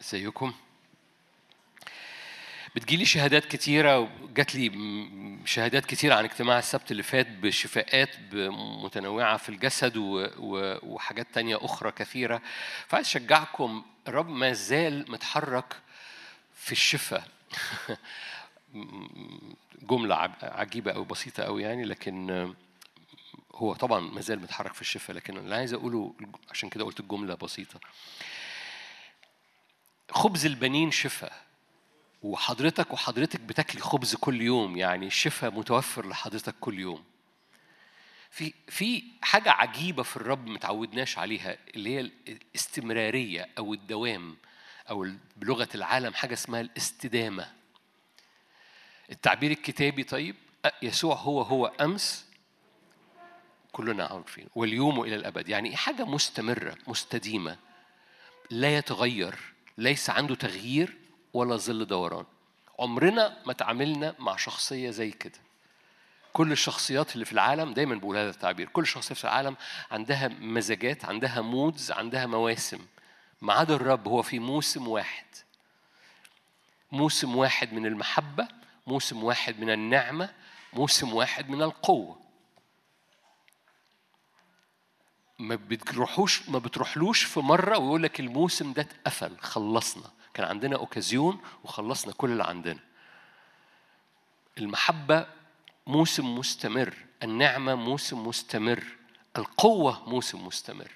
ازيكم بتجيلي شهادات كتيرة وجات لي شهادات كتيرة عن اجتماع السبت اللي فات بشفاءات متنوعة في الجسد وحاجات تانية أخرى كثيرة. فعايز أشجعكم الرب ما زال متحرك في الشفاء. جملة عجيبة أو بسيطة أوي يعني لكن هو طبعا ما زال متحرك في الشفاء لكن اللي عايز أقوله عشان كده قلت الجملة بسيطة. خبز البنين شفاء. وحضرتك وحضرتك بتاكلي خبز كل يوم يعني الشفاء متوفر لحضرتك كل يوم. في في حاجة عجيبة في الرب متعودناش عليها اللي هي الاستمرارية أو الدوام أو بلغة العالم حاجة اسمها الاستدامة. التعبير الكتابي طيب يسوع هو هو أمس كلنا عارفين واليوم إلى الأبد. يعني حاجة مستمرة مستديمة لا يتغير. ليس عنده تغيير ولا ظل دوران. عمرنا ما تعاملنا مع شخصية زي كده. كل الشخصيات اللي في العالم دايما بقول هذا التعبير. كل الشخصيات في العالم عندها مزاجات عندها مودز عندها مواسم. ما عدا الرب هو في موسم واحد. موسم واحد من المحبة موسم واحد من النعمة موسم واحد من القوة. ما بتروحوش ما بتروحلوش في مرة ويقول لك الموسم ده اتقفل خلصنا. كان عندنا أوكازيون وخلصنا كل اللي عندنا. المحبة موسم مستمر النعمة موسم مستمر القوة موسم مستمر.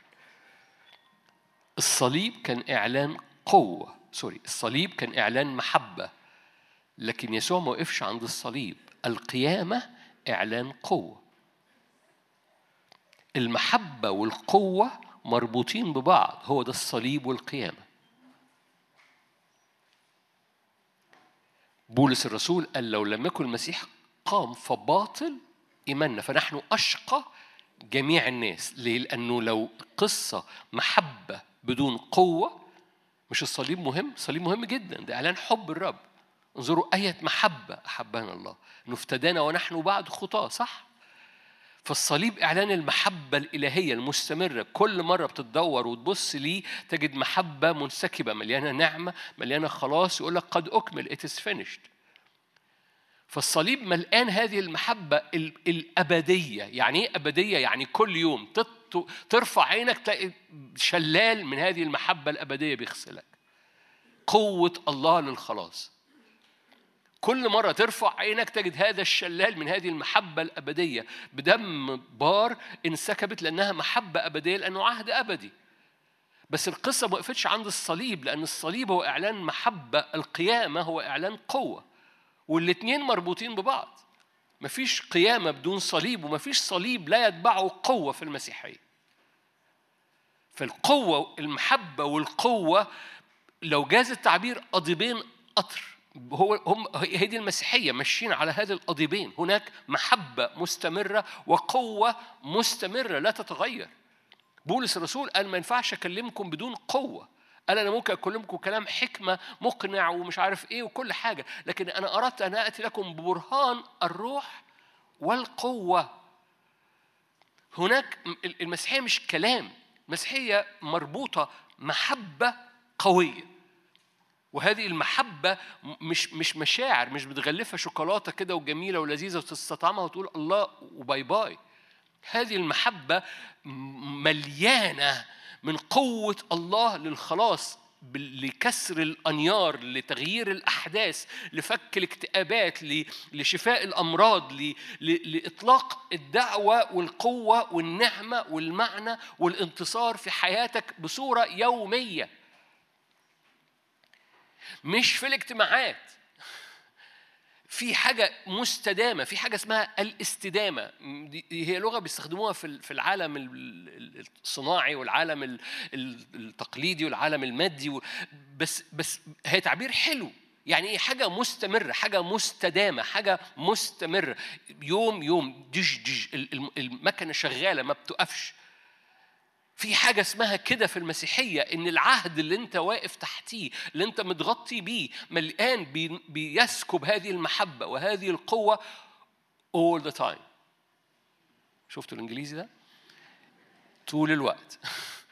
الصليب كان إعلان قوة سوري الصليب كان إعلان محبة. لكن يسوع ما وقفش عند الصليب القيامة إعلان قوة. المحبة والقوة مربوطين ببعض هو ده الصليب والقيامة. بولس الرسول قال لو لم يكن المسيح قام فباطل إيماننا فنحن أشقى جميع الناس. ليه؟ لأنه لو قصة محبة بدون قوة مش الصليب مهم. الصليب مهم جدا. ده إعلان حب الرب. انظروا أية محبة أحبنا الله. إنه افتدانا ونحن بعد خطاة صح؟ فالصليب إعلان المحبة الإلهية المستمرة. كل مرة بتدور وتبص ليه تجد محبة منسكبة مليانة نعمة مليانة خلاص يقول لك قد أكمل it is finished. فالصليب ملقان هذه المحبة ال- الأبدية. يعني إيه أبدية؟ يعني كل يوم ترفع عينك تلاقي شلال من هذه المحبة الأبدية بيغسلك. قوة الله للخلاص. كل مرة ترفع عينك تجد هذا الشلال من هذه المحبة الأبدية. بدم بار انسكبت لأنها محبة أبدية لأنه عهد أبدي. بس القصة ما وقفتش عند الصليب لأن الصليب هو إعلان محبة القيامة هو إعلان قوة. والاتنين مربوطين ببعض. مفيش قيامة بدون صليب ومفيش صليب لا يتبعه قوة في المسيحية. فالقوة المحبة والقوة لو جاز التعبير قضيبين قطر هو هم هي دي المسيحية ماشيين على هذه القضيبين هناك محبة مستمرة وقوة مستمرة لا تتغير. بولس الرسول قال ما ينفعش أكلمكم بدون قوة. قال أنا ممكن اكلمكم كلام حكمة مقنع ومش عارف إيه وكل حاجة. لكن أنا أردت أن آتي لكم ببرهان الروح والقوة. هناك المسيحية مش كلام. المسيحية مربوطة محبة قوية. وهذه المحبة مش مش مشاعر مش بتغلفها شوكولاتة كده وجميلة ولذيذة وتستطعمها وتقول الله وباي باي. هذه المحبة مليانة من قوة الله للخلاص لكسر الأنيار لتغيير الأحداث لفك الاكتئابات لشفاء الأمراض لإطلاق الدعوة والقوة والنعمة والمعنى والانتصار في حياتك بصورة يومية. مش في الاجتماعات. في حاجة مستدامة في حاجة اسمها الاستدامة. هي لغة بيستخدموها في في العالم الصناعي والعالم التقليدي والعالم المادي بس بس هي تعبير حلو. يعني إيه؟ حاجة مستمرة حاجة مستدامة حاجة مستمرة. يوم يوم دج دج المكنة شغالة ما بتقفش. في حاجة اسمها كده في المسيحية إن العهد اللي أنت واقف تحتيه اللي أنت متغطي بيه ملقان بي بيسكب هذه المحبة وهذه القوة all the time شفتوا الإنجليزي ده؟ طول الوقت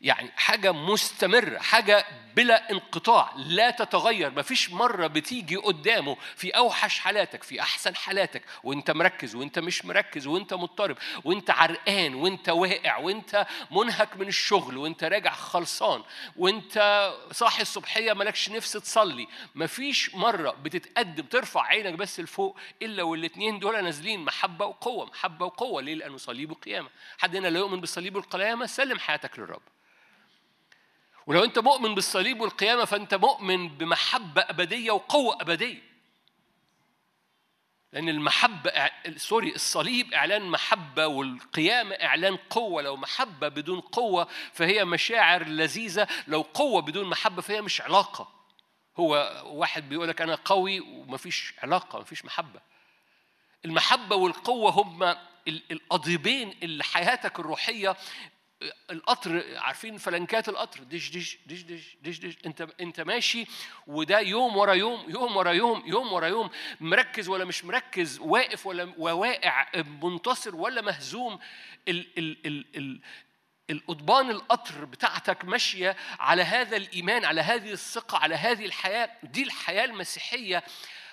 يعني حاجة مستمرة حاجة بلا انقطاع لا تتغير. مفيش مرة بتيجي قدامه في أوحش حالاتك في أحسن حالاتك وأنت مركز وأنت مش مركز وأنت مضطرب وأنت عرقان وأنت واقع وأنت منهك من الشغل وأنت راجع خلصان وأنت صاحي الصبحية مالكش نفس تصلي. مفيش مرة بتتقدم ترفع عينك بس لفوق إلا والاتنين دول نازلين محبة وقوة محبة وقوة. ليه؟ لأنه صليب وقيامة حد هنا لا يؤمن بالصليب والقيامة سلم حياتك للرب. ولو انت مؤمن بالصليب والقيامة فانت مؤمن بمحبة أبدية وقوة أبدية. لأن المحبة سوري الصليب إعلان محبة والقيامة إعلان قوة. لو محبة بدون قوة فهي مشاعر لذيذة. لو قوة بدون محبة فهي مش علاقة. هو واحد بيقول لك أنا قوي ومفيش علاقة مفيش محبة. المحبة والقوة هما القضيبين اللي حياتك الروحية القطر عارفين فلنكات القطر؟ دش دش دش دش دش دش. انت انت ماشي وده يوم ورا يوم يوم ورا يوم يوم ورا يوم. مركز ولا مش مركز؟ واقف ولا وواقع منتصر ولا مهزوم؟ ال ال ال ال القضبان القطر بتاعتك ماشية على هذا الإيمان على هذه الثقة على هذه الحياة. دي الحياة المسيحية.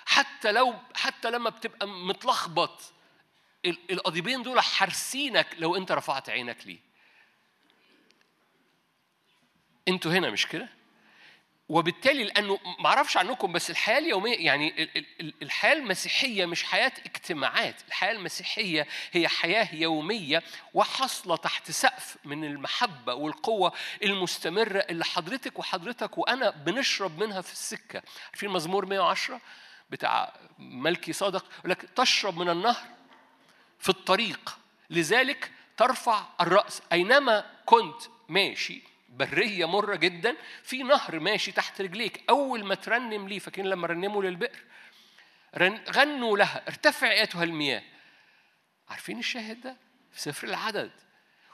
حتى لو حتى لما بتبقى متلخبط القضيبين دول حارسينك لو انت رفعت عينك ليه. أنتوا هنا مش كده؟ وبالتالي لأنه ما أعرفش عنكم بس الحياة اليومية يعني الحياة المسيحية مش حياة اجتماعات الحياة المسيحية هي حياة يومية وحاصلة تحت سقف من المحبة والقوة المستمرة اللي حضرتك وحضرتك وأنا بنشرب منها في السكة. عارفين مزمور 110 بتاع ملكي صادق؟ يقول لك تشرب من النهر في الطريق لذلك ترفع الرأس. أينما كنت ماشي برية مرة جدا في نهر ماشي تحت رجليك أول ما ترنم ليه فاكرين لما رنموا للبئر؟ غنوا لها ارتفع أيتها المياه. عارفين الشاهد ده؟ في سفر العدد.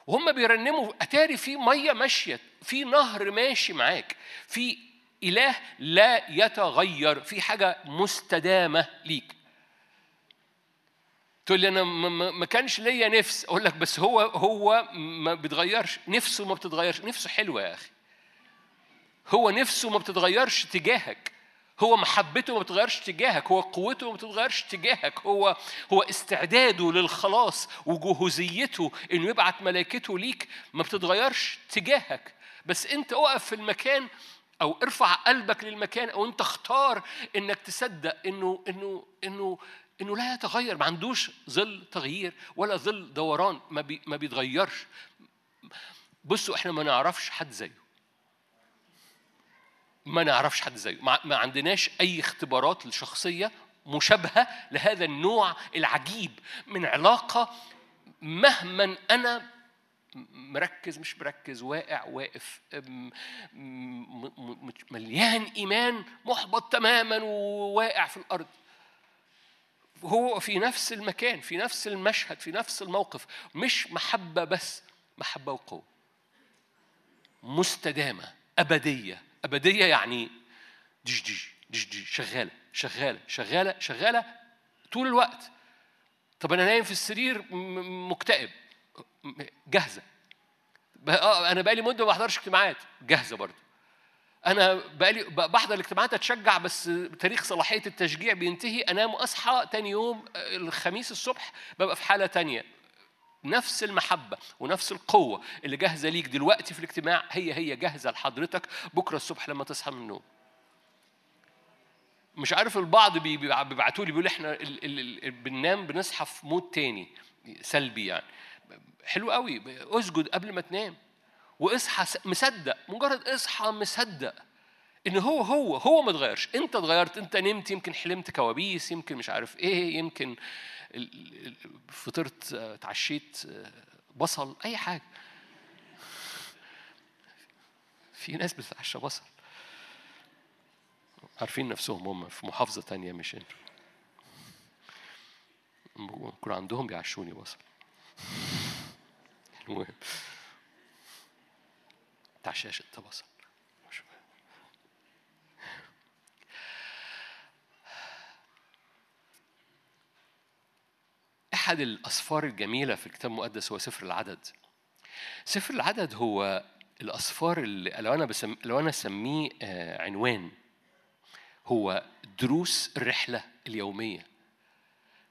وهم بيرنموا أتاري في مية ماشية في نهر ماشي معاك في إله لا يتغير في حاجة مستدامة ليك. تقول لي أنا ما كانش ليا نفس. أقول لك بس هو هو ما بيتغيرش. نفسه ما بتتغيرش. نفسه حلوة يا أخي. هو نفسه ما بتتغيرش تجاهك. هو محبته ما بتتغيرش تجاهك. هو قوته ما بتتغيرش تجاهك. هو هو استعداده للخلاص وجهوزيته إنه يبعت ملائكته ليك ما بتتغيرش تجاهك. بس أنت اقف في المكان أو ارفع قلبك للمكان أو أنت اختار إنك تصدق انه انه إنه إنه لا يتغير ما عندوش ظل تغيير ولا ظل دوران ما, بي ما بيتغيرش. بصوا إحنا ما نعرفش حد زيه. ما نعرفش حد زيه. ما عندناش أي اختبارات شخصيه مشابهة لهذا النوع العجيب من علاقة. مهما أنا مركز مش مركز واقع واقف مليان إيمان محبط تماما وواقع في الأرض. هو في نفس المكان في نفس المشهد في نفس الموقف مش محبة بس محبة وقوة. مستدامة أبدية. أبدية يعني دش دش دش دش شغالة شغالة شغالة شغالة طول الوقت. طب أنا نايم في السرير مكتئب. جاهزة. آه، أنا بقالي مدة ما بحضرش اجتماعات. جاهزة برضه. أنا بقالي بحضر الاجتماعات أتشجع بس تاريخ صلاحية التشجيع بينتهي. انام واصحى تاني يوم الخميس الصبح ببقى في حالة تانية. نفس المحبة ونفس القوة اللي جاهزة ليك دلوقتي في الاجتماع. هي هي جاهزة لحضرتك بكرة الصبح لما تصحى من النوم. مش عارف البعض بيبعتوا لي بيقول إحنا بننام بنصحى في mood تاني سلبي يعني. حلو قوي. اسجد قبل ما تنام. واصحى مصدق مجرد اصحى مصدق ان هو هو هو ما اتغيرش. انت اتغيرت انت نمت يمكن حلمت كوابيس يمكن مش عارف إيه يمكن فطرت اتعشيت بصل اي حاجة. في ناس بتتعشى بصل. عارفين نفسهم هم في محافظة تانية مش أنتوا. يكون عندهم بيعشوني بصل. المهم. بتاع شاشة بصل أحد الأسفار الجميلة في الكتاب المقدس هو سفر العدد. سفر العدد هو الاصفار اللي لو أنا بسم لو أنا أسميه آه، عنوان هو دروس الرحلة اليومية.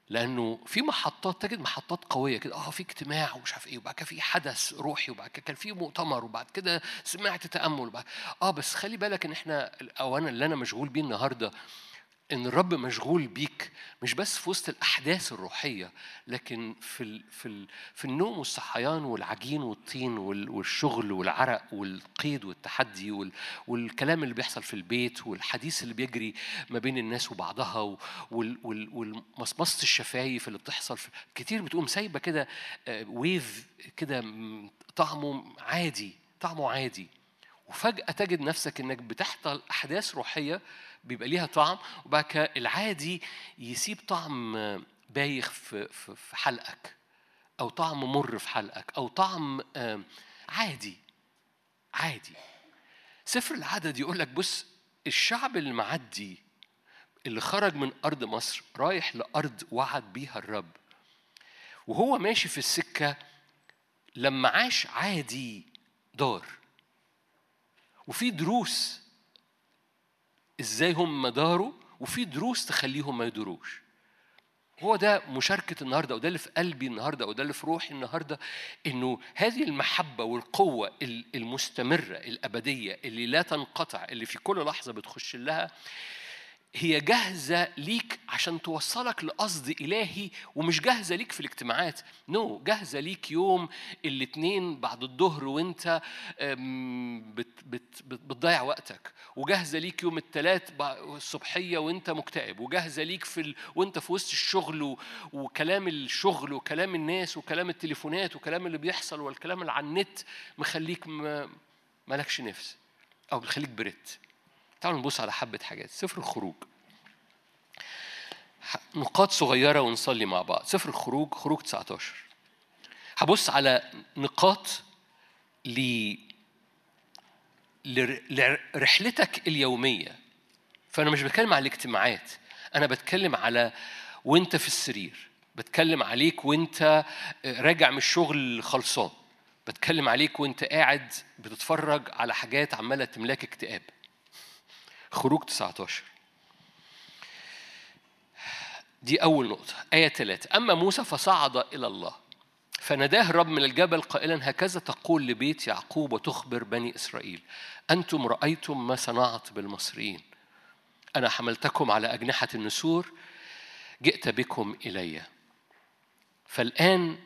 لأنه في محطات تجد محطات قوية كده. آه في اجتماع ومش عارف إيه وبعد كده في حدث روحي وبعد كده كان في مؤتمر وبعد كده سمعت تأمل وبعد آه بس خلي بالك إن إحنا أو أنا اللي أنا مشغول بيه النهارده إن الرب مشغول بيك مش بس في وسط الأحداث الروحية لكن في ال في ال في النوم والصحيان والعجين والطين وال والشغل والعرق والقيد والتحدي وال والكلام اللي بيحصل في البيت والحديث اللي بيجري ما بين الناس وبعضها وال وال والمصمصة الشفايف اللي بتحصل في كتير بتقوم سايبة كده ويف كده طعمه عادي طعمه عادي. وفجأة تجد نفسك إنك بتحصل أحداث روحية بيبقى ليها طعم وبعد كده العادي يسيب طعم بايخ في في حلقك أو طعم مر في حلقك أو طعم عادي عادي. سفر العدد يقول لك بص الشعب اللي معدي اللي خرج من أرض مصر رايح لأرض وعد بيها الرب وهو ماشي في السكة لما عاش عادي دار وفي دروس إزاي هم داروا وفي دروس تخليهم ما يدروش هو ده مشاركة النهاردة وده اللي في قلبي النهاردة وده اللي في روحي النهاردة إنه هذه المحبة والقوة المستمرة الأبدية اللي لا تنقطع اللي في كل لحظة بتخش لها هي جاهزة ليك عشان توصلك لقصد إلهي ومش جاهزة ليك في الاجتماعات نو no, جاهزة ليك يوم الاثنين بعد الظهر وانت بت بت بتضيع وقتك وجاهزة ليك يوم الثلاث الصبحية وانت مكتئب وجاهزة ليك في ال... وانت في وسط الشغل. وكلام الشغل وكلام الناس وكلام التليفونات وكلام اللي بيحصل والكلام اللي على النت مخليك. مالكش نفس أو بيخليك بريت تعالوا نبص على حبة حاجات. سفر الخروج. نقاط صغيرة ونصلي مع بعض. سفر الخروج خروج 19 هبص على نقاط ل لرحلتك اليومية. فأنا مش بتكلم على الاجتماعات. أنا بتكلم على وأنت في السرير. بتكلم عليك وأنت راجع من الشغل خلصان. بتكلم عليك وأنت قاعد بتتفرج على حاجات عمالة تملاك اكتئاب. خروج 19 دي أول نقطة. آية ثلاثة أما موسى فصعد إلى الله. فناداه الرب من الجبل قائلا هكذا تقول لبيت يعقوب وتخبر بني إسرائيل. أنتم رأيتم ما صنعت بالمصريين. أنا حملتكم على أجنحة النسور. جئت بكم إلي. فالآن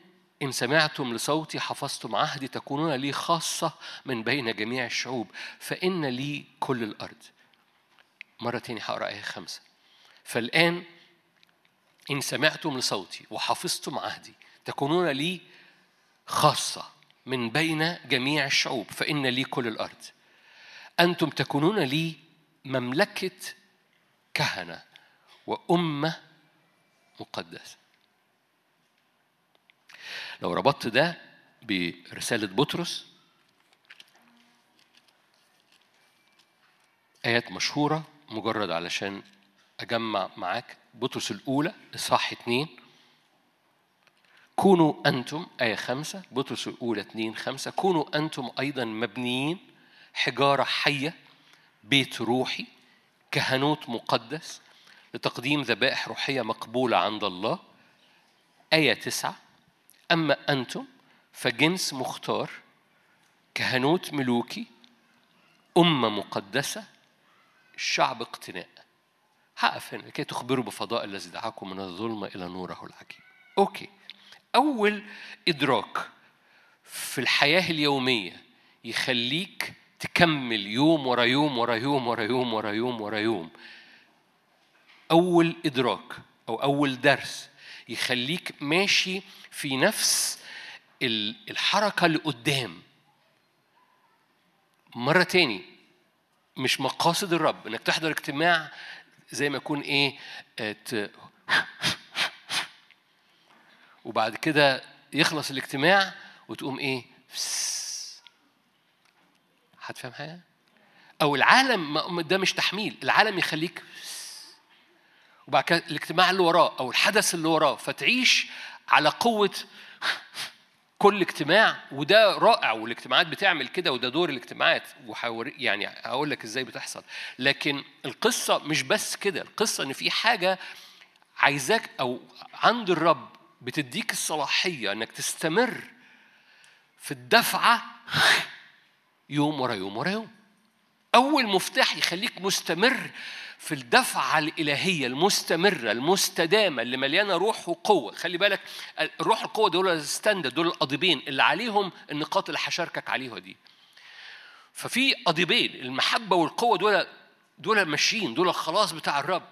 إن سمعتم لصوتي حفظتم عهدي تكونون لي خاصة من بين جميع الشعوب. فإن لي كل الأرض. مرة تاني هقرأ آية خمسة. فالآن إن سمعتم لصوتي وحفظتم عهدي تكونون لي خاصة من بين جميع الشعوب فإن لي كل الأرض. أنتم تكونون لي مملكة كهنة وأمة مقدسة. لو ربطت ده برسالة بطرس آيات مشهورة مجرد علشان أجمع معاك بطرس الأولى إصحاح اتنين. كونوا أنتم آية خمسة بطرس الأولى اتنين خمسة. كونوا أنتم أيضا مبنيين حجارة حية بيت روحي كهنوت مقدس لتقديم ذبائح روحية مقبولة عند الله. آية تسعة أما أنتم فجنس مختار كهنوت ملوكي أمة مقدسة شعب اقتناء. هقف هنا كي تخبروا بفضاء الذي دعاكم من الظلمة إلى نوره العجيب. أوكي. أول إدراك في الحياة اليومية يخليك تكمل يوم ورا يوم ورا يوم ورا يوم ورا يوم ورا يوم. أول إدراك أو أول درس يخليك ماشي في نفس الحركة لقدام مرة تاني مش مقاصد الرب إنك تحضر اجتماع زي ما يكون إيه ت... وبعد كده يخلص الاجتماع وتقوم إيه هتفهم حاجة؟ أو العالم ده مش تحميل العالم يخليك وبعد كده الاجتماع اللي وراه أو الحدث اللي وراه فتعيش على قوة كل اجتماع وده رائع والاجتماعات بتعمل كده وده دور الاجتماعات. وحور يعني هقول لك إزاي بتحصل. لكن القصة مش بس كده. القصة إن في حاجة عايزاك أو عند الرب بتديك الصلاحية إنك تستمر في الدفعة يوم ورا يوم ورا يوم. أول مفتاح يخليك مستمر في الدفعة الإلهية المستمرة المستدامة اللي مليانة روح وقوة. خلي بالك الروح القوة دول ال standard دول القضيبين اللي عليهم النقاط اللي هشاركك عليها دي. ففي قضيبين المحبة والقوة دول دول ماشيين دول الخلاص بتاع الرب.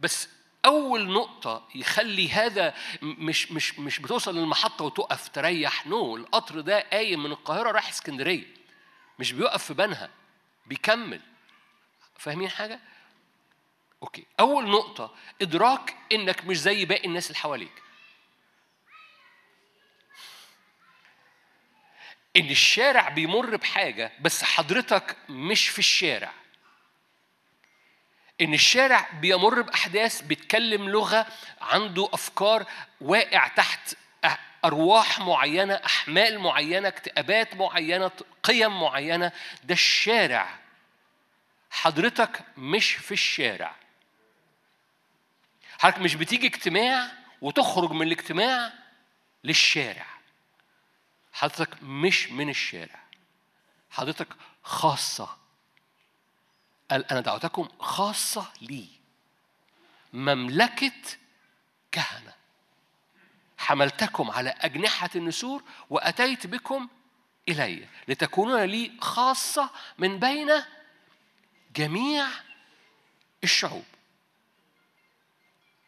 بس أول نقطة يخلي هذا مش مش مش بتوصل للمحطة وتقف تريح no القطر ده قايم من القاهرة رايح اسكندرية مش بيقف في بنها بيكمل. فاهمين حاجة؟ أوكي. أول نقطة إدراك إنك مش زي باقي الناس اللي حواليك. إن الشارع بيمر بحاجة بس حضرتك مش في الشارع. إن الشارع بيمر بأحداث بيتكلم لغة عنده أفكار واقع تحت أرواح معينة أحمال معينة اكتئابات معينة قيم معينة ده الشارع. حضرتك مش في الشارع. حضرتك مش بتيجي اجتماع وتخرج من الاجتماع للشارع. حضرتك مش من الشارع. حضرتك خاصة. قال أنا دعوتكم خاصة لي. مملكة كهنة. حملتكم على أجنحة النسور وأتيت بكم إلي لتكونون لي خاصة من بين جميع الشعوب.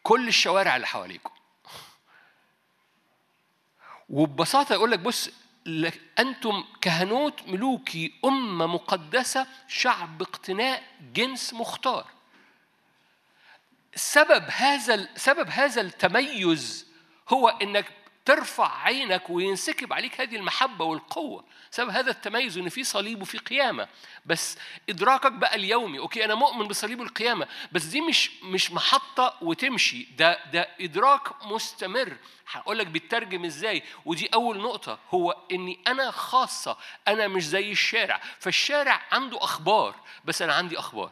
كل الشوارع اللي حواليكم. وببساطة يقول لك بص أنتم كهنوت ملوكي أمة مقدسة شعب اقتناء جنس مختار. سبب هذا سبب هذا التميز هو إنك ترفع عينك وينسكب عليك هذه المحبة والقوة. سبب هذا التميز إن في صليب وفي قيامة. بس إدراكك بقى اليومي. أوكي أنا مؤمن بصليب القيامة بس دي مش مش محطة وتمشي. ده ده إدراك مستمر. هقول لك بيترجم إزاي. ودي أول نقطة. هو إني أنا خاصة أنا مش زي الشارع. فالشارع عنده أخبار بس أنا عندي أخبار.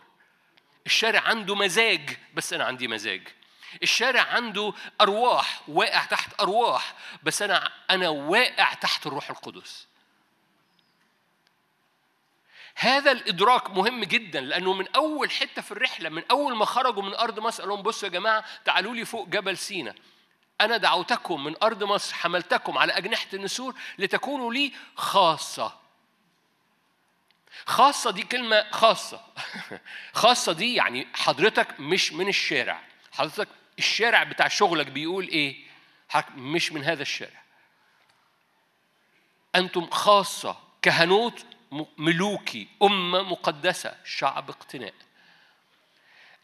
الشارع عنده مزاج بس أنا عندي مزاج. الشارع عنده أرواح واقع تحت أرواح بس أنا أنا واقع تحت الروح القدس. هذا الإدراك مهم جدا لأنه من أول حتة في الرحلة من أول ما خرجوا من أرض مصر قال لهم بصوا يا جماعة تعالوا لي فوق جبل سينا أنا دعوتكم من أرض مصر حملتكم على أجنحة النسور لتكونوا لي خاصة. خاصة دي كلمة خاصة. خاصة دي يعني حضرتك مش من الشارع. حضرتك الشارع بتاع شغلك بيقول إيه؟ مش من هذا الشارع. أنتم خاصة كهنوت ملوكي أمة مقدسة شعب اقتناء.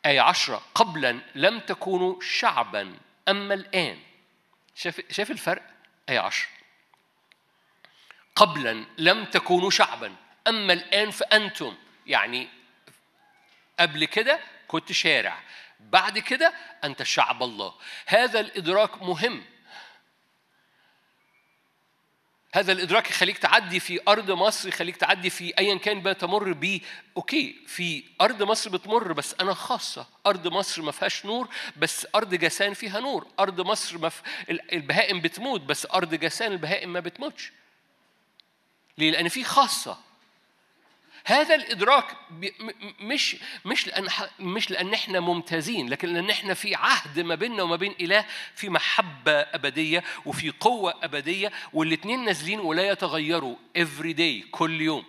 آية عشرة قبلا لم تكونوا شعبا أما الآن. شايف شايف الفرق؟ آية عشرة. قبلا لم تكونوا شعبا أما الآن فأنتم. يعني قبل كده كنت شارع بعد كده أنت شعب الله. هذا الإدراك مهم. هذا الإدراك يخليك تعدي في أرض مصر يخليك تعدي في أيا كان بتمر بيه أوكي في أرض مصر بتمر بس أنا خاصة. أرض مصر ما فيهاش نور بس أرض جسان فيها نور. أرض مصر ما. البهائم بتموت بس أرض جسان البهائم ما بتموتش. ليه؟ لأن في خاصة. هذا الإدراك مش مش لأن مش لأن إحنا ممتازين لكن لأن إحنا في عهد ما بيننا وما بين إله في محبة أبدية وفي قوة أبدية والاثنين نازلين ولا يتغيروا افري داي كل يوم.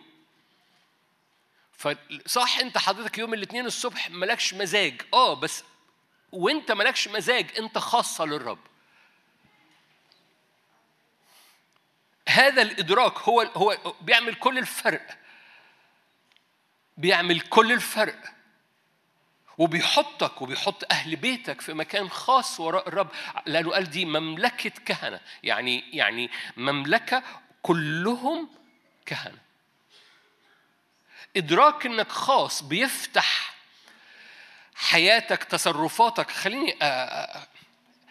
فصح أنت حضرتك يوم الاثنين الصبح مالكش مزاج. آه بس وأنت مالكش مزاج أنت خاصة للرب. هذا الإدراك هو هو بيعمل كل الفرق. بيعمل كل الفرق. وبيحطك وبيحط أهل بيتك في مكان خاص وراء الرب لأنه قال دي مملكة كهنة. يعني يعني مملكة كلهم كهنة. إدراك إنك خاص بيفتح حياتك تصرفاتك. خليني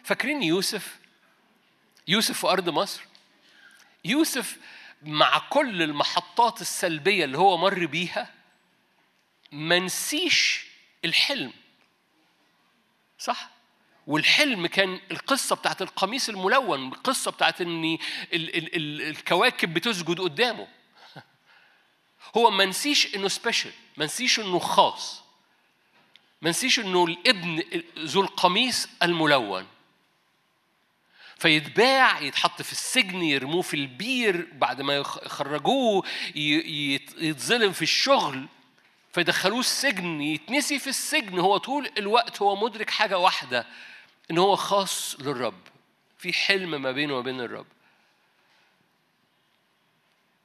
فاكرين يوسف؟ يوسف في أرض مصر. يوسف مع كل المحطات السلبية اللي هو مر بيها ما نسيش الحلم. صح؟ والحلم كان القصة بتاعت القميص الملون القصة بتاعت إن ال ال ال الكواكب بتسجد قدامه. هو ما نسيش إنه سبيشال ما نسيش إنه خاص. ما نسيش إنه الابن ذو القميص الملون. فيتباع يتحط في السجن يرموه في البير بعد ما يخرجوه يتظلم في الشغل. فيدخلوه السجن يتنسي في السجن هو طول الوقت هو مدرك حاجة واحدة إن هو خاص للرب في حلم ما بينه وبين الرب.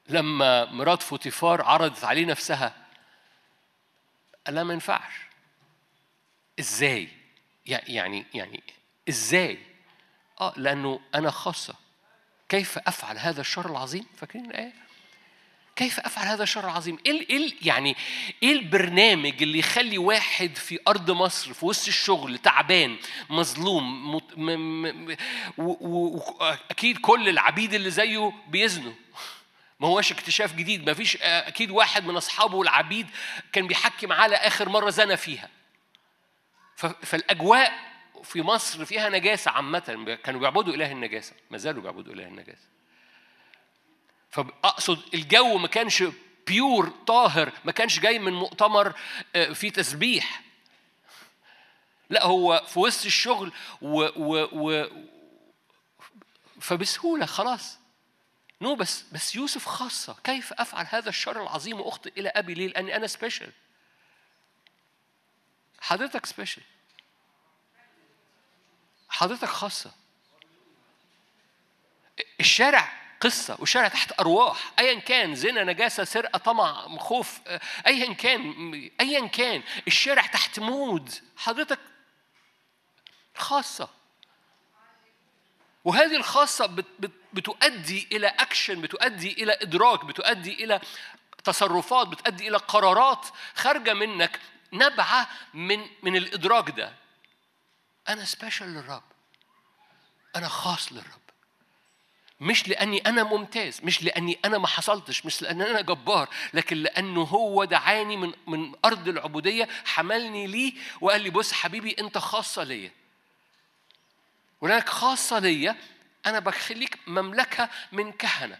لما مرات فوتيفار عرضت عليه نفسها قال ما ينفعش. إزاي؟ يعني يعني إزاي؟ آه لأنه أنا خاصة. كيف أفعل هذا الشر العظيم؟ فاكرين الآية؟ كيف أفعل هذا الشر العظيم؟ إيه إيه يعني إيه البرنامج اللي يخلي واحد في أرض مصر في وسط الشغل تعبان مظلوم واكيد كل العبيد اللي زيه بيزنوا. ما هوش اكتشاف جديد. ما فيش أكيد واحد من أصحابه العبيد كان بيحكي معاه لاخر مرة زنى فيها. فالأجواء في مصر فيها نجاسة عامة. كانوا بيعبدوا إله النجاسة. ما زالوا بيعبدوا إله النجاسة. فاقصد الجو ما كانش بيور طاهر ما كانش جاي من مؤتمر آه، فيه تسبيح. لا هو في وسط الشغل و, و, و فبسهولة خلاص. no بس بس يوسف خاصة كيف أفعل هذا الشر العظيم وأخطئ إلى أبي ليه؟ لأني أنا special حضرتك special حضرتك خاصة. الشارع قصة والشارع تحت أرواح. أيا كان زنا نجاسة سرقة طمع خوف أيا كان أيا كان الشارع تحت mood حضرتك خاصة وهذه الخاصة بتؤدي إلى أكشن بتؤدي إلى إدراك بتؤدي إلى تصرفات بتؤدي إلى قرارات خارجة منك نبعة من من الإدراك ده. أنا special للرب. أنا خاص للرب. مش لأني أنا ممتاز مش لأني أنا ما حصلتش مش لأن أنا جبار لكن لأنه هو دعاني من من أرض العبودية حملني ليه وقال لي بص حبيبي أنت خاصة ليا. ولانك خاصة ليا أنا بخليك مملكة من كهنة.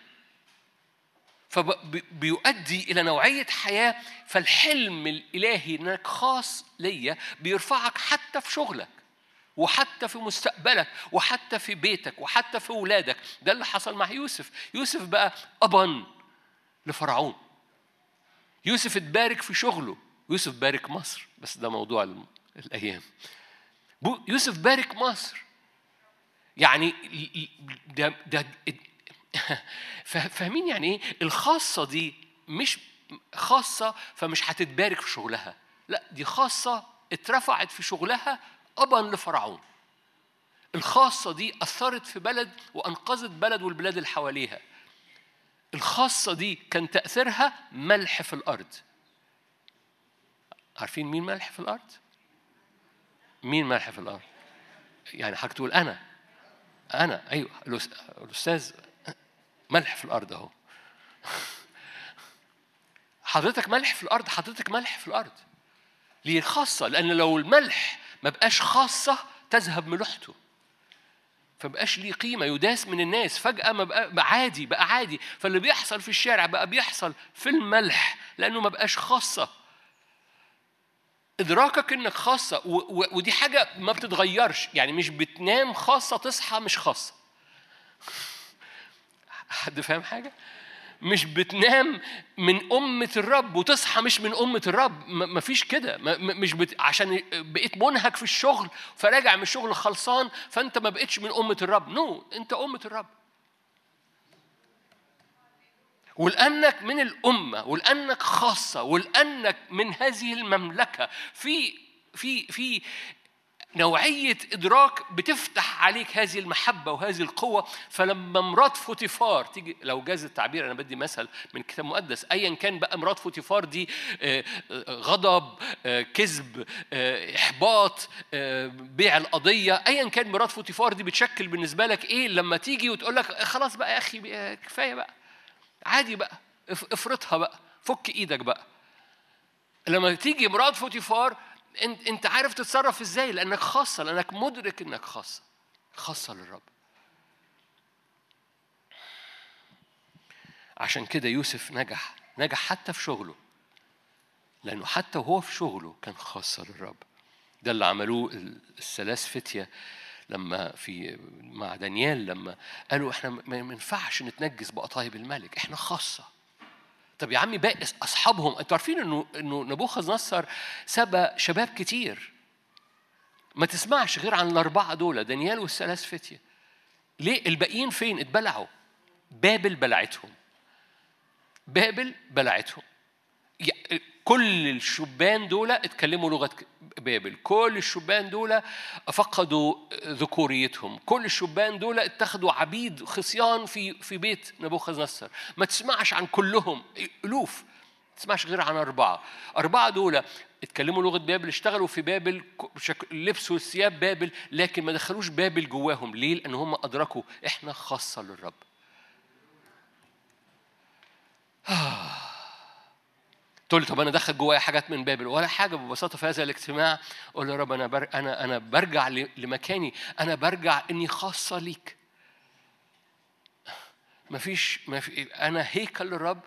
فبيؤدي إلى نوعية حياة فالحلم الإلهي انك خاص ليا بيرفعك حتى في شغلك. وحتى في مستقبلك وحتى في بيتك وحتى في أولادك ده اللي حصل مع يوسف. يوسف بقى أبا لفرعون. يوسف اتبارك في شغله. يوسف بارك مصر. بس ده موضوع الأيام. يوسف بارك مصر. يعني ده, ده فاهمين يعني إيه؟ الخاصة دي مش خاصة فمش هتتبارك في شغلها. لا دي خاصة اترفعت في شغلها أبا لفرعون. الخاصة دي أثرت في بلد وأنقذت بلد والبلاد اللي حواليها. الخاصة دي كان تأثيرها ملح في الأرض. عارفين مين ملح في الأرض؟ مين ملح في الأرض؟ يعني حضرتك تقول أنا. أنا أيوه. الأستاذ ملح في الأرض أهو. حضرتك ملح في الأرض حضرتك ملح في الأرض. ليه خاصة؟ لأن لو الملح ما بقاش خاصة تذهب ملوحته. فبقاش ليه قيمة يداس من الناس. فجأة ما بقى, عادي بقى عادي. فاللي بيحصل في الشارع بقى بيحصل في الملح لأنه ما بقاش خاصة. إدراكك إنك خاصة ودي حاجة ما بتتغيرش. يعني مش بتنام خاصة تصحى مش خاصة. حد فاهم حاجة؟ مش بتنام من أمة الرب وتصحى مش من أمة الرب. مفيش كده. مش بت... عشان بقيت منهك في الشغل فراجع من الشغل خلصان فأنت ما بقتش من أمة الرب. no. أنت أمة الرب. ولأنك من الأمة ولأنك خاصة ولأنك من هذه المملكة في في في نوعية إدراك بتفتح عليك هذه المحبة وهذه القوة. فلما مرات فوتيفار تيجي لو جاز التعبير أنا بدي مثل من كتاب مقدس أيا كان بقى مرات فوتيفار دي آه، آه، غضب آه، كذب إحباط بيع القضية أيا كان مرات فوتيفار دي بتشكل بالنسبة لك إيه لما تيجي وتقول لك خلاص بقى يا أخي كفاية بقى عادي بقى افرطها بقى فك إيدك بقى. لما تيجي مرات فوتيفار انت انت عارف تتصرف إزاي؟ لأنك خاصة لأنك مدرك إنك خاصة. خاصة للرب. عشان كده يوسف نجح نجح حتى في شغله. لأنه حتى وهو في شغله كان خاصة للرب. ده اللي عملوه الثلاث فتية لما في مع دانيال لما قالوا إحنا ما ينفعش نتنجس بقطايب الملك إحنا خاصة. طب يا عمي باقي أصحابهم أنتوا عارفين إنه إنه نبوخذ نصر سبى شباب كتير. ما تسمعش غير عن الأربعة دول دانيال والثلاث فتية. ليه؟ الباقيين فين؟ اتبلعوا. بابل بلعتهم. بابل بلعتهم. كل الشبان دول اتكلموا لغة بابل. كل الشبان دول فقدوا ذكوريتهم. كل الشبان دول اتخذوا عبيد خصيان في في بيت نبوخذ نصر ما تسمعش عن كلهم. ألوف. ما تسمعش غير عن أربعة. أربعة دول اتكلموا لغة بابل اشتغلوا في بابل لبسوا ثياب بابل لكن ما دخلوش بابل جواهم. ليه؟ لأن هم أدركوا إحنا خاصة للرب. آه. تقول لي طب أنا دخل جوايا حاجات من بابل. ولا حاجة ببساطة في هذا الاجتماع قول يا رب أنا بر... أنا أنا برجع لمكاني. أنا برجع إني خاصة ليك. مفيش ما في أنا هيكل للرب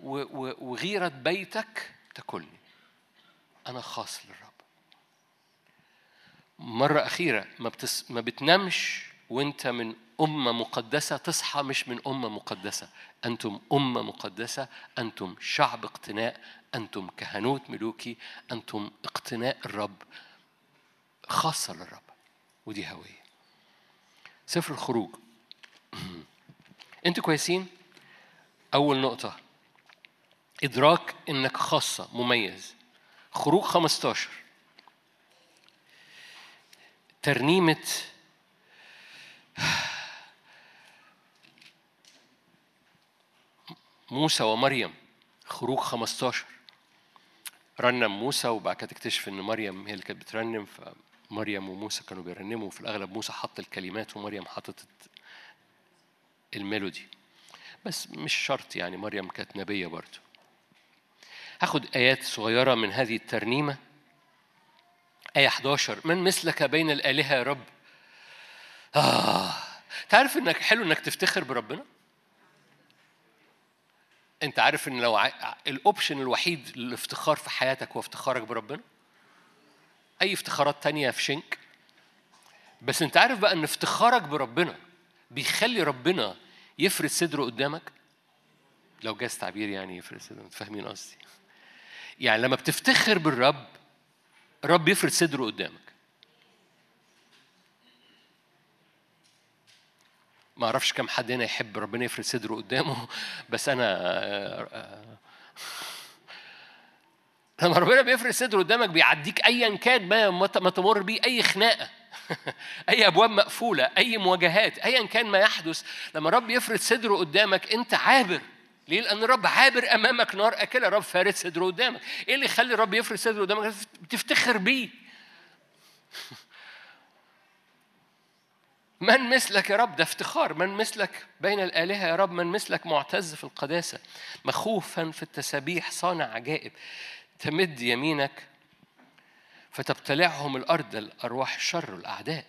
و... و... وغيرة بيتك تاكلني. أنا خاص للرب. مرة أخيرة ما, بتس... ما بتنامش وأنت من أمة مقدسة تصحى مش من أمة مقدسة. أنتم أمة مقدسة أنتم شعب اقتناء أنتم كهنوت ملوكي أنتم اقتناء الرب خاصة للرب. ودي هوية. سفر الخروج. أنتوا كويسين؟ أول نقطة. إدراك إنك خاصة مميز. خروج 15 ترنيمة موسى ومريم خروج 15 رنم موسى وبعد كده تكتشف إن مريم هي اللي كانت بترنم. فمريم وموسى كانوا بيرنموا وفي الأغلب موسى حط الكلمات ومريم حطت الميلودي. بس مش شرط يعني مريم كانت نبية برضه هاخد آيات صغيرة من هذه الترنيمة. آية 11 من مثلك بين الآلهة يا رب؟ آه. تعرف إنك حلو إنك تفتخر بربنا؟ أنت عارف إن لو ال option الوحيد للافتخار في حياتك هو افتخارك بربنا؟ أي افتخارات تانية في شنك؟ بس أنت عارف بقى إن افتخارك بربنا بيخلي ربنا يفرد صدره قدامك؟ لو جاز تعبير يعني يفرد صدره فاهمين قصدي. يعني لما بتفتخر بالرب رب يفرد صدره قدامك. ما أعرفش كم حد هنا يحب ربنا يفرد صدره قدامه بس أنا آه، آه، لما ربنا بيفرد صدره قدامك بيعديك ايا كان ما ما تمر بيه اي خناقة اي ابواب مقفولة اي مواجهات ايا كان ما يحدث لما رب يفرد صدره قدامك انت عابر ليه؟ لأن الرب عابر أمامك نار أكلة، الرب فارد صدره قدامك. إيه اللي يخلي الرب يفرد صدره قدامك؟ تفتخر بيه. من مثلك يا رب؟ ده افتخار. من مثلك بين الآلهة يا رب؟ من مثلك معتز في القداسة؟ مخوفا في التسابيح صانع عجائب. تمد يمينك فتبتلعهم الأرض الأرواح الشر الأعداء.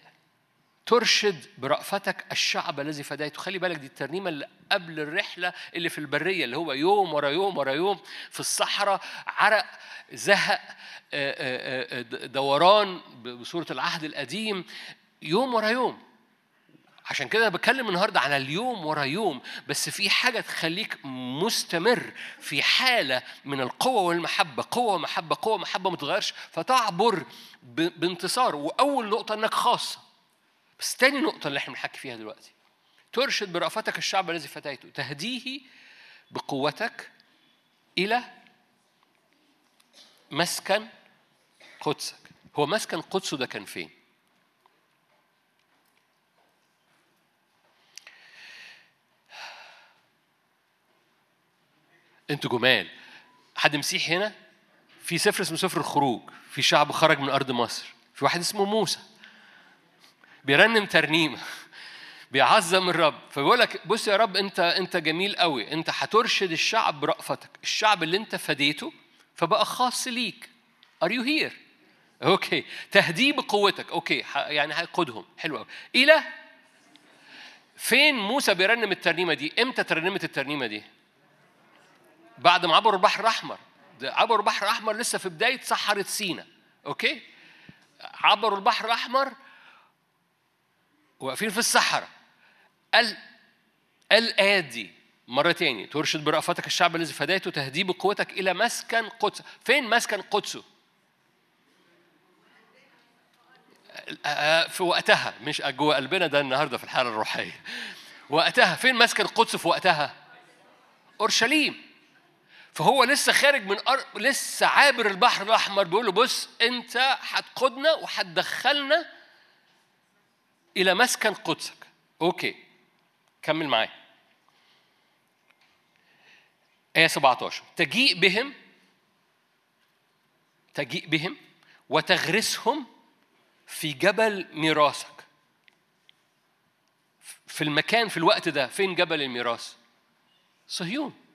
ترشد برأفتك الشعب الذي فديته خلي بالك دي الترنيمة اللي قبل الرحلة اللي في البرية اللي هو يوم ورا يوم ورا يوم في الصحراء عرق زهق دوران بصورة العهد القديم. يوم ورا يوم. عشان كده بتكلم النهارده على اليوم ورا يوم بس في حاجة تخليك مستمر في حالة من القوة والمحبة. قوة ومحبة قوة ومحبة ما تتغيرش. فتعبر بانتصار. وأول نقطة إنك خاصة. بس تاني نقطة اللي إحنا بنحكي فيها دلوقتي. ترشد برأفتك الشعب الذي فتيته. تهديه بقوتك إلى مسكن قدسك. هو مسكن قدسه ده كان فين؟ أنتوا جمال. حد مسيحي هنا؟ في سفر اسمه سفر الخروج في شعب خرج من أرض مصر في واحد اسمه موسى. بيرنم ترنيمة بيعظم الرب. فبيقول لك بص يا رب انت انت جميل قوي. انت هترشد الشعب برأفتك. الشعب اللي انت فديته فبقى خاص ليك. are you here okay تهديه بقوتك. okay يعني هيقودهم. حلو قوي. إلى فين موسى بيرنم الترنيمة دي؟ إمتى ترنمت الترنيمة دي؟ بعد ما عبروا البحر الأحمر. عبروا البحر الأحمر لسه في بداية صحراء سينا okay؟ عبروا البحر الأحمر واقفين في الصحراء. قال قال آدي مرة تاني ترشد برأفتك الشعب الذي فديته تهديه بقوتك إلى مسكن قدس. فين مسكن قدسه؟ في وقتها. مش جوه قلبنا ده النهارده في الحالة الروحية. وقتها فين مسكن القدس في وقتها؟ أورشليم. فهو لسه خارج من أر... لسه عابر البحر الأحمر بيقول له بص أنت هتقودنا وهتدخلنا إلى مسكن قدسك. أوكي. كمل معايا. آية 17 تجيء بهم تجيء بهم وتغرسهم في جبل ميراثك. في المكان في الوقت ده فين جبل الميراث؟ صهيون.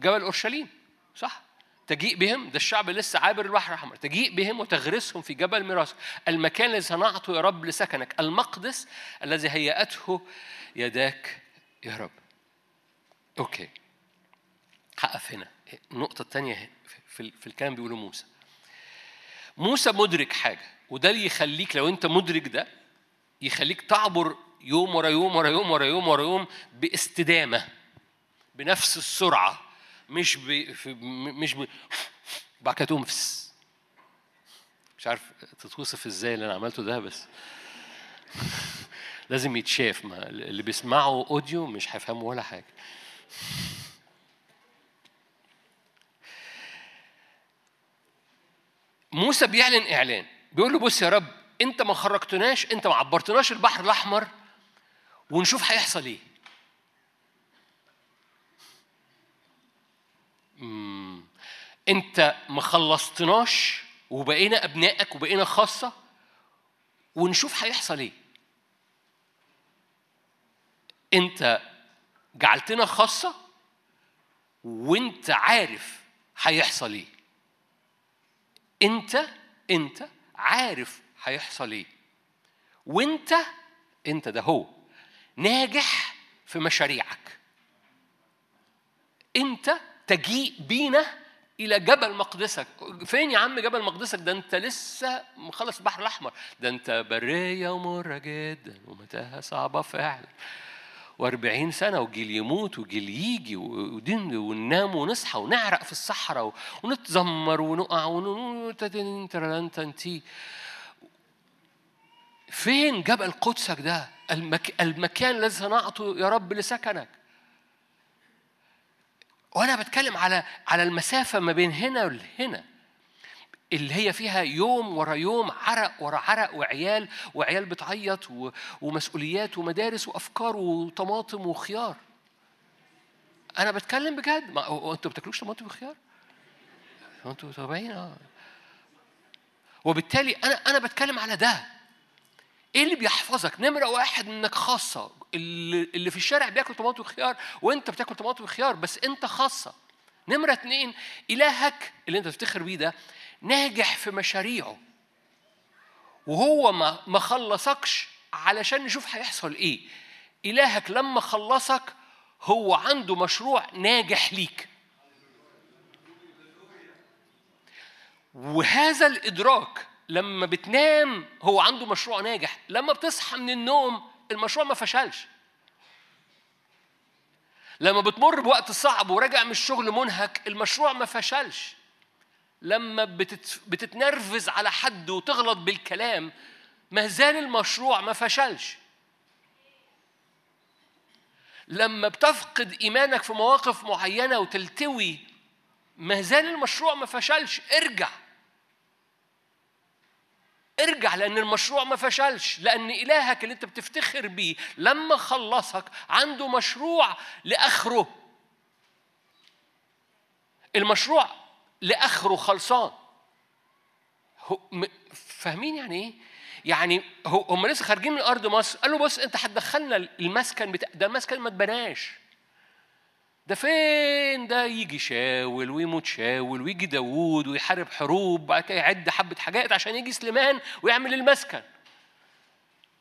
جبل أورشليم صح؟ تجيء بهم ده الشعب لسه عابر البحر الأحمر تجيء بهم وتغرسهم في جبل ميراث. المكان الذي صنعته يا رب لسكنك المقدس الذي هيأته يداك يا رب. أوكي. هقف هنا. النقطة الثانية في, في الكلام بيقوله موسى. موسى مدرك حاجة وده اللي يخليك لو أنت مدرك ده يخليك تعبر يوم ورا يوم ورا يوم ورا يوم ورا يوم بإستدامة بنفس السرعة. مش ب... مش ب... بعد كده تقوم مش عارف تتوصف إزاي اللي أنا عملته ده بس لازم يتشاف. ما اللي بيسمعوا أوديو مش هيفهموا ولا حاجة. موسى بيعلن إعلان. بيقول له بص يا رب أنت ما خرجتناش أنت ما عبرتناش البحر الأحمر ونشوف هيحصل إيه. انت ما خلصتناش وبقينا أبنائك وبقينا خاصة ونشوف هيحصل إيه. انت جعلتنا خاصة وانت عارف هيحصل إيه. انت انت عارف هيحصل إيه. وانت انت ده هو ناجح في مشاريعك. انت تجيء بينا إلى جبل مقدسك. فين يا عم جبل مقدسك؟ ده أنت لسه مخلص البحر الأحمر. ده أنت برية ومرة جدا ومتاهة صعبة فعلا. وأربعين سنة وجيل يموت وجيل يجي وننام ونصحى ونعرق في الصحراء ونتذمر ونقع ونتي فين جبل قدسك ده؟ المك... المكان الذي صنعته يا رب لسكنك. وأنا بتكلم على على المسافة ما بين هنا وهنا اللي هي فيها يوم ورا يوم عرق ورا عرق وعيال وعيال بتعيط ومسؤوليات ومدارس وأفكار وطماطم وخيار. أنا بتكلم بجد؟ ما أنتوا بتاكلوش طماطم وخيار؟ أنتوا طبيعيين آه. وبالتالي أنا أنا بتكلم على ده. إيه اللي بيحفظك؟ نمرة واحد إنك خاصة. اللي, في الشارع بياكل طماطم وخيار وأنت بتاكل طماطم وخيار بس أنت خاصة. نمرة اتنين إلهك اللي أنت تفتخر بيه ده ناجح في مشاريعه. وهو ما ما خلصكش علشان نشوف هيحصل إيه. إلهك لما خلصك هو عنده مشروع ناجح ليك. وهذا الإدراك لما بتنام هو عنده مشروع ناجح لما بتصحى من النوم المشروع ما فشلش. لما بتمر بوقت صعب وراجع من الشغل منهك المشروع ما فشلش. لما بتت... بتتنرفز على حد وتغلط بالكلام ما زال المشروع ما فشلش. لما بتفقد إيمانك في مواقف معينة وتلتوي ما زال المشروع ما فشلش ارجع. ارجع لأن المشروع ما فشلش لأن إلهك اللي أنت بتفتخر بيه لما خلصك عنده مشروع لآخره. المشروع لآخره خلصان. فاهمين يعني إيه؟ يعني هم لسه خارجين من أرض مصر قال له بص أنت هتدخلنا المسكن بتاع ده المسكن ما اتبناش. ده فين؟ ده يجي شاول ويموت شاول ويجي داوود ويحارب حروب بعد كده يعد حبة حاجات عشان يجي سليمان ويعمل المسكن.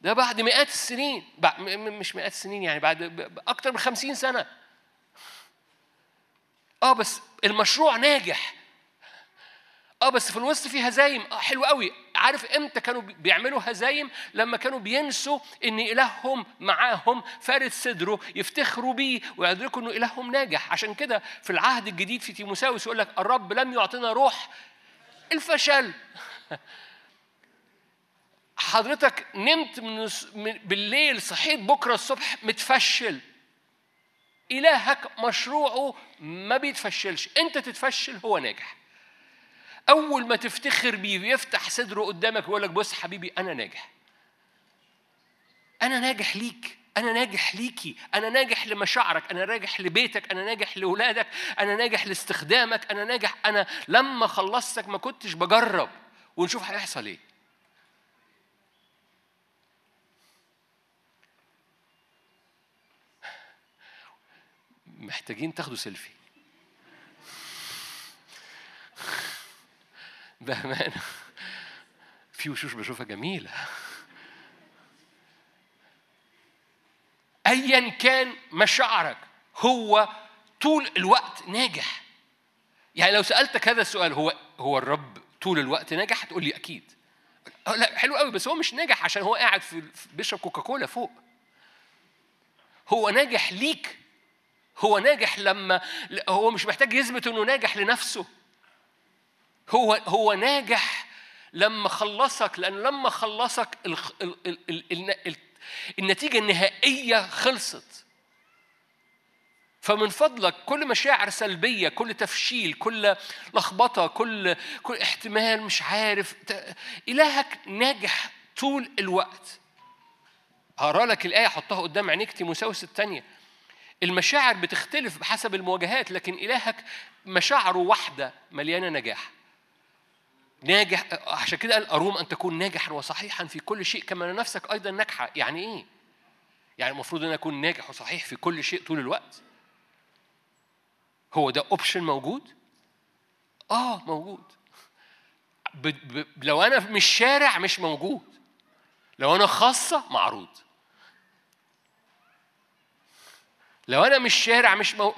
ده بعد مئات السنين. مش مئات السنين يعني بعد أكتر من خمسين سنة. آه بس المشروع ناجح. آه بس في الوسط في هزايم. آه حلو قوي. عارف إمتى كانوا بي- بيعملوا هزايم؟ لما كانوا بينسوا إن إلههم معاهم فارد صدره يفتخروا بيه ويدركوا إنه إلههم ناجح. عشان كده في العهد الجديد في تيموساوس يقول لك الرب لم يعطينا روح الفشل. حضرتك نمت من- بالليل صحيت بكرة الصبح متفشل. إلهك مشروعه ما بيتفشلش. أنت تتفشل هو ناجح. أول ما تفتخر بيه ويفتح صدره قدامك ويقول لك بص حبيبي أنا ناجح. أنا ناجح ليك أنا ناجح ليكي أنا ناجح لمشاعرك أنا ناجح لبيتك أنا ناجح لأولادك أنا ناجح لاستخدامك أنا ناجح أنا لما خلصتك ما كنتش بجرب. ونشوف هيحصل إيه. محتاجين تاخدوا سيلفي بأمانة. في وشوش بشوفها جميلة. أيا كان مشاعرك هو طول الوقت ناجح. يعني لو سألتك هذا السؤال هو هو الرب طول الوقت ناجح؟ هتقول لي أكيد. أه لا حلو قوي بس هو مش ناجح عشان هو قاعد في بيشرب كوكاكولا فوق. هو ناجح ليك. هو ناجح لما هو مش محتاج يثبت إنه ناجح لنفسه. هو هو ناجح لما خلصك لأن لما خلصك الخ- ال ال ال ال ال النتيجة النهائية خلصت. فمن فضلك كل مشاعر سلبية كل تفشيل كل لخبطة كل كل احتمال مش عارف إلهك ناجح طول الوقت. هقرأ لك الآية حطها قدام عينيك تيموساوس الثانية. المشاعر بتختلف بحسب المواجهات لكن إلهك مشاعره واحدة مليانة نجاح. ناجح عشان كده قال أروم أن تكون ناجحا وصحيحا في كل شيء كما نفسك أيضا ناجحة يعني إيه؟ يعني المفروض أن أكون ناجح وصحيح في كل شيء طول الوقت هو ده أوبشن موجود؟ آه موجود ب... ب... لو أنا مش شارع مش موجود لو أنا خاصة معروض لو أنا مش شارع مش مو...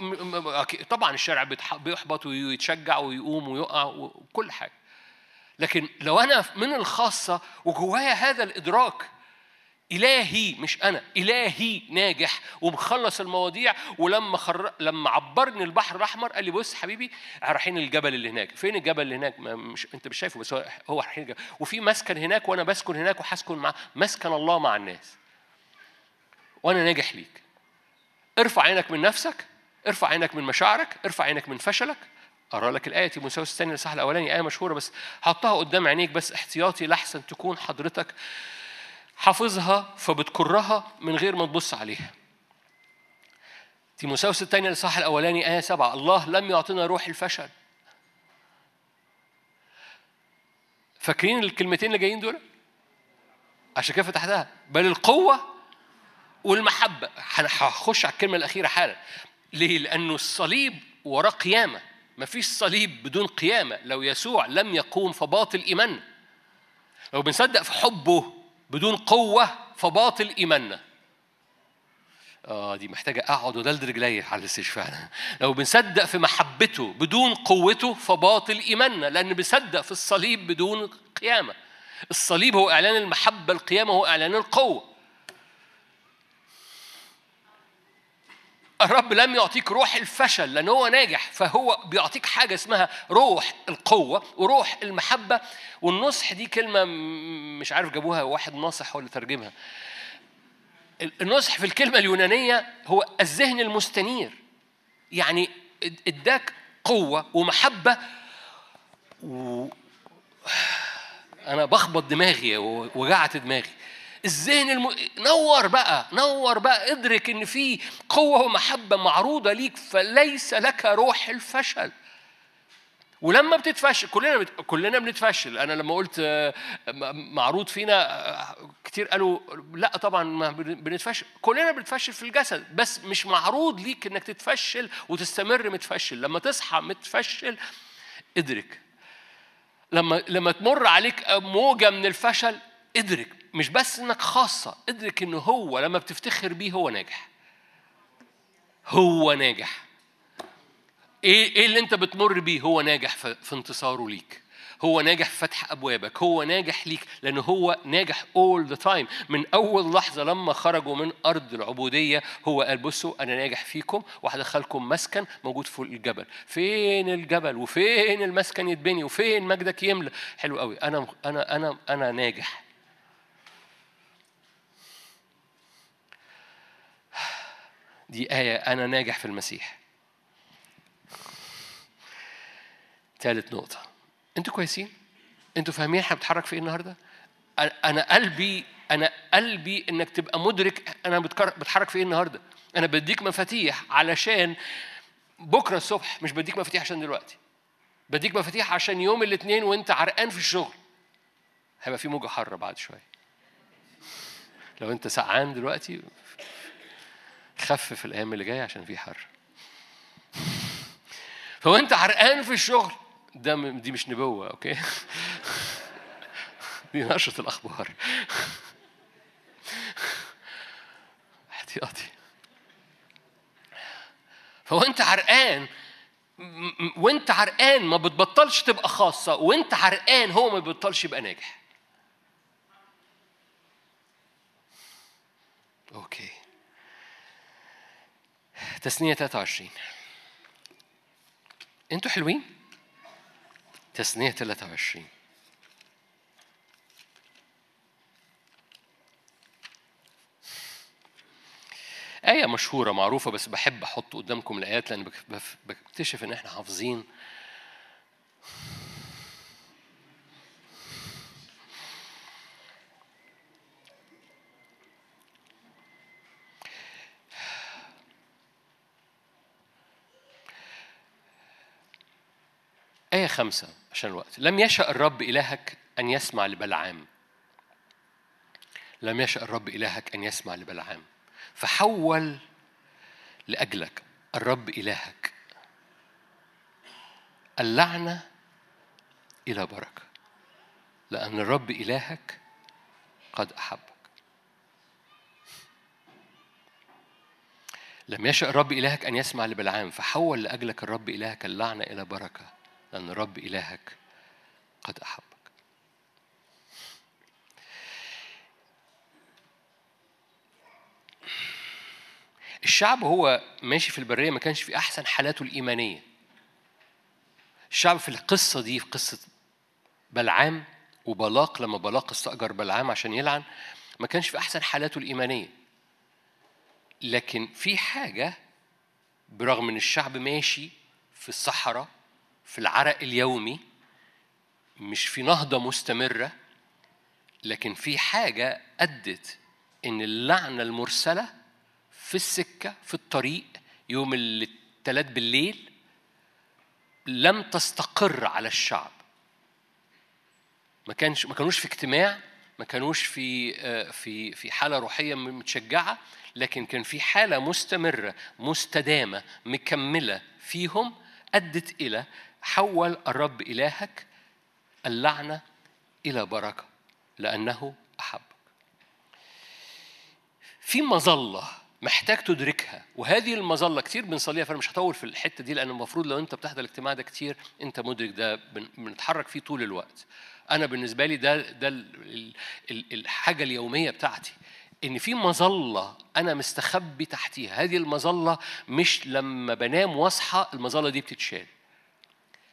طبعا الشارع. بيحبط ويتشجع ويقوم ويقع وكل حاجة لكن لو أنا من الخاصة وجوايا هذا الإدراك إلهي مش أنا إلهي ناجح ومخلص المواضيع ولما خر... لما عبرني البحر الأحمر قال لي بص حبيبي رايحين الجبل اللي هناك. فين الجبل اللي هناك؟ ما مش أنت مش شايفه بس هو رايحين الجبل. وفي مسكن هناك وأنا بسكن هناك وهسكن مع مسكن الله مع الناس. وأنا ناجح ليك. ارفع عينك من نفسك ارفع عينك من مشاعرك ارفع عينك من فشلك أقرأ لك الآية تيموثاوس الثاني الاصحاح الأولاني آية مشهورة بس حطها قدام عينيك بس احتياطي لحسن تكون حضرتك حافظها فبتكرها من غير ما تبص عليها. تيموثاوس الثاني الاصحاح الأولاني آية سبعة الله لم يعطينا روح الفشل. فاكرين الكلمتين اللي جايين دول؟ عشان كده فتحتها. بل القوة والمحبة. هخش على الكلمة الأخيرة حالا. ليه؟ لأنه الصليب وراه قيامة. مفيش صليب بدون قيامة. لو يسوع لم يقوم فباطل إيماننا. لو بنصدق في حبه بدون قوة فباطل إيماننا. آه دي محتاجة أقعد ودلد رجلي على الاستشفاء لو بنصدق في محبته بدون قوته فباطل إيماننا. لأن بنصدق في الصليب بدون قيامة. الصليب هو إعلان المحبة القيامة هو إعلان القوة. الرب لم يعطيك روح الفشل لأن هو ناجح فهو بيعطيك حاجة اسمها روح القوة وروح المحبة. والنصح دي كلمة مش عارف جابوها واحد ناصح اللي ترجمها. النصح في الكلمة اليونانية هو الذهن المستنير. يعني إداك قوة ومحبة و... أنا بخبط دماغي وجعت دماغي. الذهن الم... نور بقى نور بقى ادرك إن في قوة ومحبة معروضة ليك فليس لك روح الفشل. ولما بتتفشل كلنا بت... كلنا بنتفشل. أنا لما قلت آه، معروض فينا آه، كتير قالوا لا طبعا ما بن- بنتفشل. كلنا بنتفشل في الجسد بس مش معروض ليك إنك تتفشل وتستمر متفشل. لما تصحى متفشل ادرك. لما لما تمر عليك موجة من الفشل ادرك. مش بس إنك خاصة ادرك إن هو لما بتفتخر بيه هو ناجح. هو ناجح. إيه إيه اللي أنت بتمر بيه؟ هو ناجح في, انتصاره ليك. هو ناجح في فتح أبوابك. هو ناجح ليك لأن هو ناجح all the time. من أول لحظة لما خرجوا من أرض العبودية هو قال بصوا أنا ناجح فيكم وهدخلكم مسكن موجود فوق الجبل. فين الجبل؟ وفين المسكن يتبني؟ وفين مجدك يملى حلو قوي أنا أنا أنا أنا ناجح. دي آية أنا ناجح في المسيح ثالث نقطة أنتوا كويسين؟ أنتوا فاهمين إحنا بنتحرك في إيه النهاردة؟ أنا- قلبي أنا قلبي إنك تبقى مدرك أنا بتحرك في إيه النهاردة؟ أنا بديك مفاتيح علشان بكرة الصبح مش بديك مفاتيح عشان دلوقتي بديك مفاتيح عشان يوم الاثنين وأنت عرقان في الشغل هيبقى في موجة حارة بعد شوية لو أنت سقعان دلوقتي خفف الأيام اللي جاية عشان في حر. فوانت عرقان في الشغل. ده دي مش نبوة أوكي؟ دي نشرة الأخبار. احتياطي. فوانت عرقان. م- م- وأنت عرقان ما بتبطلش تبقى خاصة. وأنت عرقان هو ما بيبطلش يبقى ناجح أوكي تثنية 23 أنتوا حلوين؟ تثنية 23 آية مشهورة معروفة بس بحب أحط قدامكم الآيات لأن بكتشف إن إحنا حافظين آية خمسة عشان الوقت. لم يشأ الرب إلهك أن يسمع لبلعام. لم يشأ الرب إلهك أن يسمع لبلعام. فحول لأجلك الرب إلهك اللعنة إلى بركة لأن الرب إلهك قد أحبك. لم يشأ الرب إلهك أن يسمع لبلعام فحول لأجلك الرب إلهك اللعنة إلى بركة. لأن الرب إلهك قد أحبك. الشعب هو ماشي في البرية ما كانش في أحسن حالاته الإيمانية. الشعب في القصة دي في قصة بلعام وبلاق لما بلاق استأجر بلعام عشان يلعن ما كانش في أحسن حالاته الإيمانية. لكن في حاجة برغم إن الشعب ماشي في الصحراء في العرق اليومي مش في نهضة مستمرة لكن في حاجة أدت إن اللعنة المرسلة في السكة في الطريق يوم الثلاث بالليل لم تستقر على الشعب. ما كانش ما كانوش في اجتماع ما كانوش في آه، في في حالة روحية متشجعة لكن كان في حالة مستمرة مستدامة مكملة فيهم أدت إلى حول الرب إلهك اللعنة إلى بركة لأنه أحبك. في مظلة محتاج تدركها وهذه المظلة كتير بنصليها فأنا مش هطول في الحتة دي لأن المفروض لو أنت بتحضر الاجتماع ده كتير أنت مدرك ده بن- بنتحرك فيه طول الوقت. أنا بالنسبة لي ده ده ال- ال- ال- الحاجة اليومية بتاعتي إن في مظلة أنا مستخبي تحتيها. هذه المظلة مش لما بنام واصحى المظلة دي بتتشال.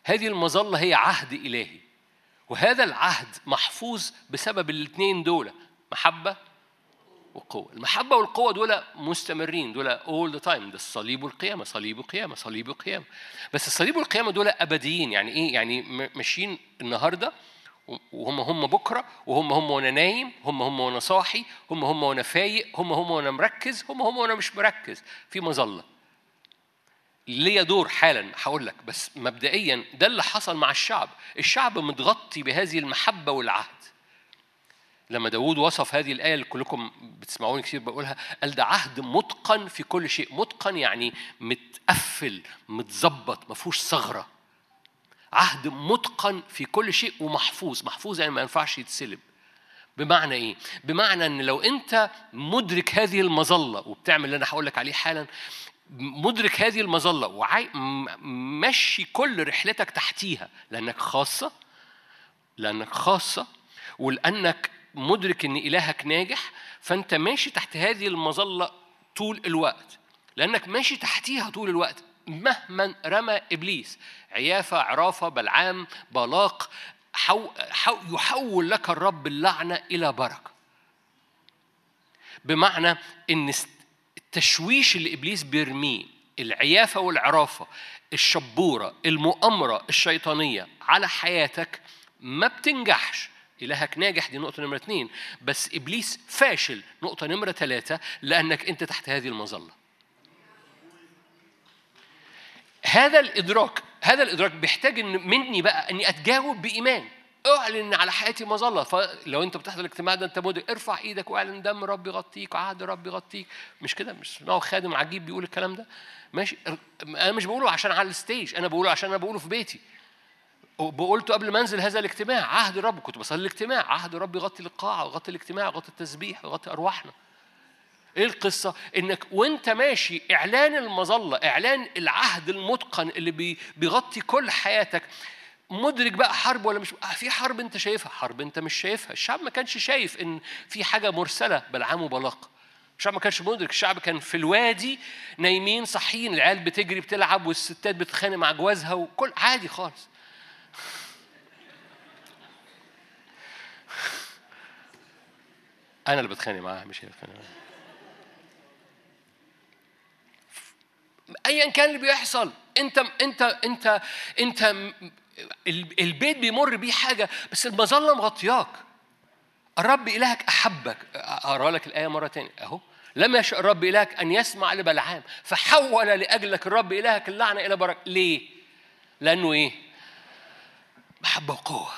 هذه المظلة هي عهد إلهي. وهذا العهد محفوظ بسبب الاثنين دول محبة وقوة. المحبة والقوة دول مستمرين دول all the time. ده الصليب والقيامة صليب وقيامة صليب وقيامة بس الصليب والقيامة دول أبديين. يعني إيه؟ يعني ماشيين النهاردة وهم هم بكرة وهم هم وأنا نايم هم هم وأنا صاحي هم هم وأنا فايق هم هم وأنا مركز هم هم وأنا مش مركز. في مظلة. ليا دور حالا؟ هقول لك بس مبدئيا ده اللي حصل مع الشعب. الشعب متغطي بهذه المحبة والعهد. لما داود وصف هذه الآية اللي كلكم بتسمعوني كتير بقولها قال ده عهد متقن في كل شيء. متقن يعني متقفل متظبط ما فيهوش ثغرة. عهد متقن في كل شيء ومحفوظ. محفوظ يعني ما ينفعش يتسلب. بمعنى إيه؟ بمعنى إن لو أنت مدرك هذه المظلة وبتعمل اللي أنا هقول لك عليه حالا مدرك هذه المظلة وعاي... مشي كل رحلتك تحتيها لأنك خاصة لأنك خاصة ولأنك مدرك إن إلهك ناجح فأنت ماشي تحت هذه المظلة طول الوقت. لأنك ماشي تحتيها طول الوقت مهما رمى إبليس. عيافة عرافة بلعام بلاق حو حو يحول لك الرب اللعنة إلى بركة. بمعنى إن التشويش اللي إبليس بيرميه العيافة والعرافة الشبورة المؤامرة الشيطانية على حياتك ما بتنجحش. إلهك ناجح دي نقطة نمرة اثنين بس إبليس فاشل نقطة نمرة ثلاثة لأنك أنت تحت هذه المظلة. هذا الإدراك هذا الإدراك بيحتاج مني بقى إني أتجاوب بإيمان. اعلن على حياتي مظله فلو انت بتحضر الاجتماع ده انت مدرك ارفع إيدك واعلن. دم رب يغطيك وعهد رب يغطيك. مش كده؟ مش نوع خادم عجيب بيقول الكلام ده. ماشي. أنا مش بقوله عشان على الستيج أنا بقوله عشان أنا بقوله في بيتي. وقلته قبل ما انزل هذا الاجتماع. عهد الرب كنت بصلي الاجتماع. عهد الرب يغطي القاعة ويغطي الاجتماع ويغطي التسبيح ويغطي أرواحنا. إيه القصة؟ إنك وأنت ماشي إعلان المظلة إعلان العهد المتقن اللي بيغطي كل حياتك. مدرك بقى حرب ولا مش في حرب انت شايفها حرب انت مش شايفها. الشعب ما كانش شايف ان في حاجة مرسلة بلعام وبلاق الشعب ما كانش مدرك. الشعب كان في الوادي نايمين صاحيين العيال بتجري بتلعب والستات بتتخانق مع جوازها وكل عادي خالص. أنا اللي بتخانق معاها مش هي بتخانق معاها. ايا كان اللي بيحصل. أنت أنت أنت أنت البيت بيمر بيه حاجة بس المظلة مغطياك. الرب إلهك أحبك. أقرأ لك الآية مرة تانية. أهو. لم يشاء الرب إلهك أن يسمع لبلعام فحول لأجلك الرب إلهك اللعنة إلى بركة. ليه؟ لأنه إيه؟ محبة وقوة.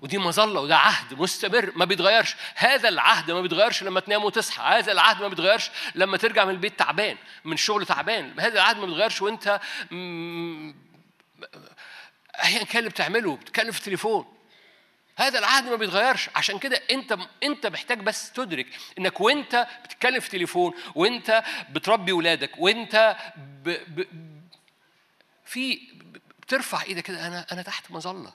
ودي مظلة وده عهد مستمر ما بيتغيرش. هذا العهد ما بيتغيرش لما تنام وتصحى. هذا العهد ما بيتغيرش لما ترجع من البيت تعبان من الشغل تعبان. هذا العهد ما بيتغيرش وانت ايا كان اللي بتعمله بتتكلم في التليفون. هذا العهد ما بيتغيرش. عشان كده أنت أنت محتاج بس تدرك إنك وأنت بتتكلم في تليفون وأنت بتربي ولادك وأنت ب... ب... في بترفع إيدك كده أنا أنا تحت مظلة.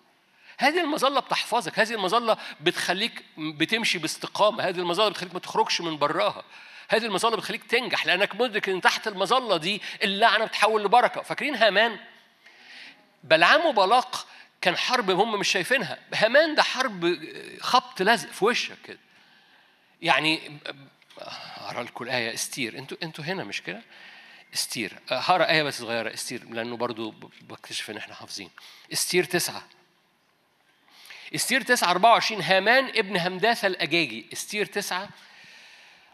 هذه المظلة بتحفظك هذه المظلة بتخليك بتمشي باستقامة. هذه المظلة بتخليك ما تخرجش من براها. هذه المظلة بتخليك تنجح لأنك مدرك إن تحت المظلة دي اللعنة بتحول لبركة. فاكرين هامان؟ بلعام وبلاق كان حرب هم مش شايفينها. هامان ده حرب خبط لزق في وشك كده. يعني اقرا لكم الآية. استير. أنتوا أنتوا هنا مش كده؟ استير. هقرأ آية بس صغيرة. استير لأنه برضو بكتشف إن إحنا حافظين. استير تسعة. استير 9 24 هامان ابن همداثة الأجاجي. استير 9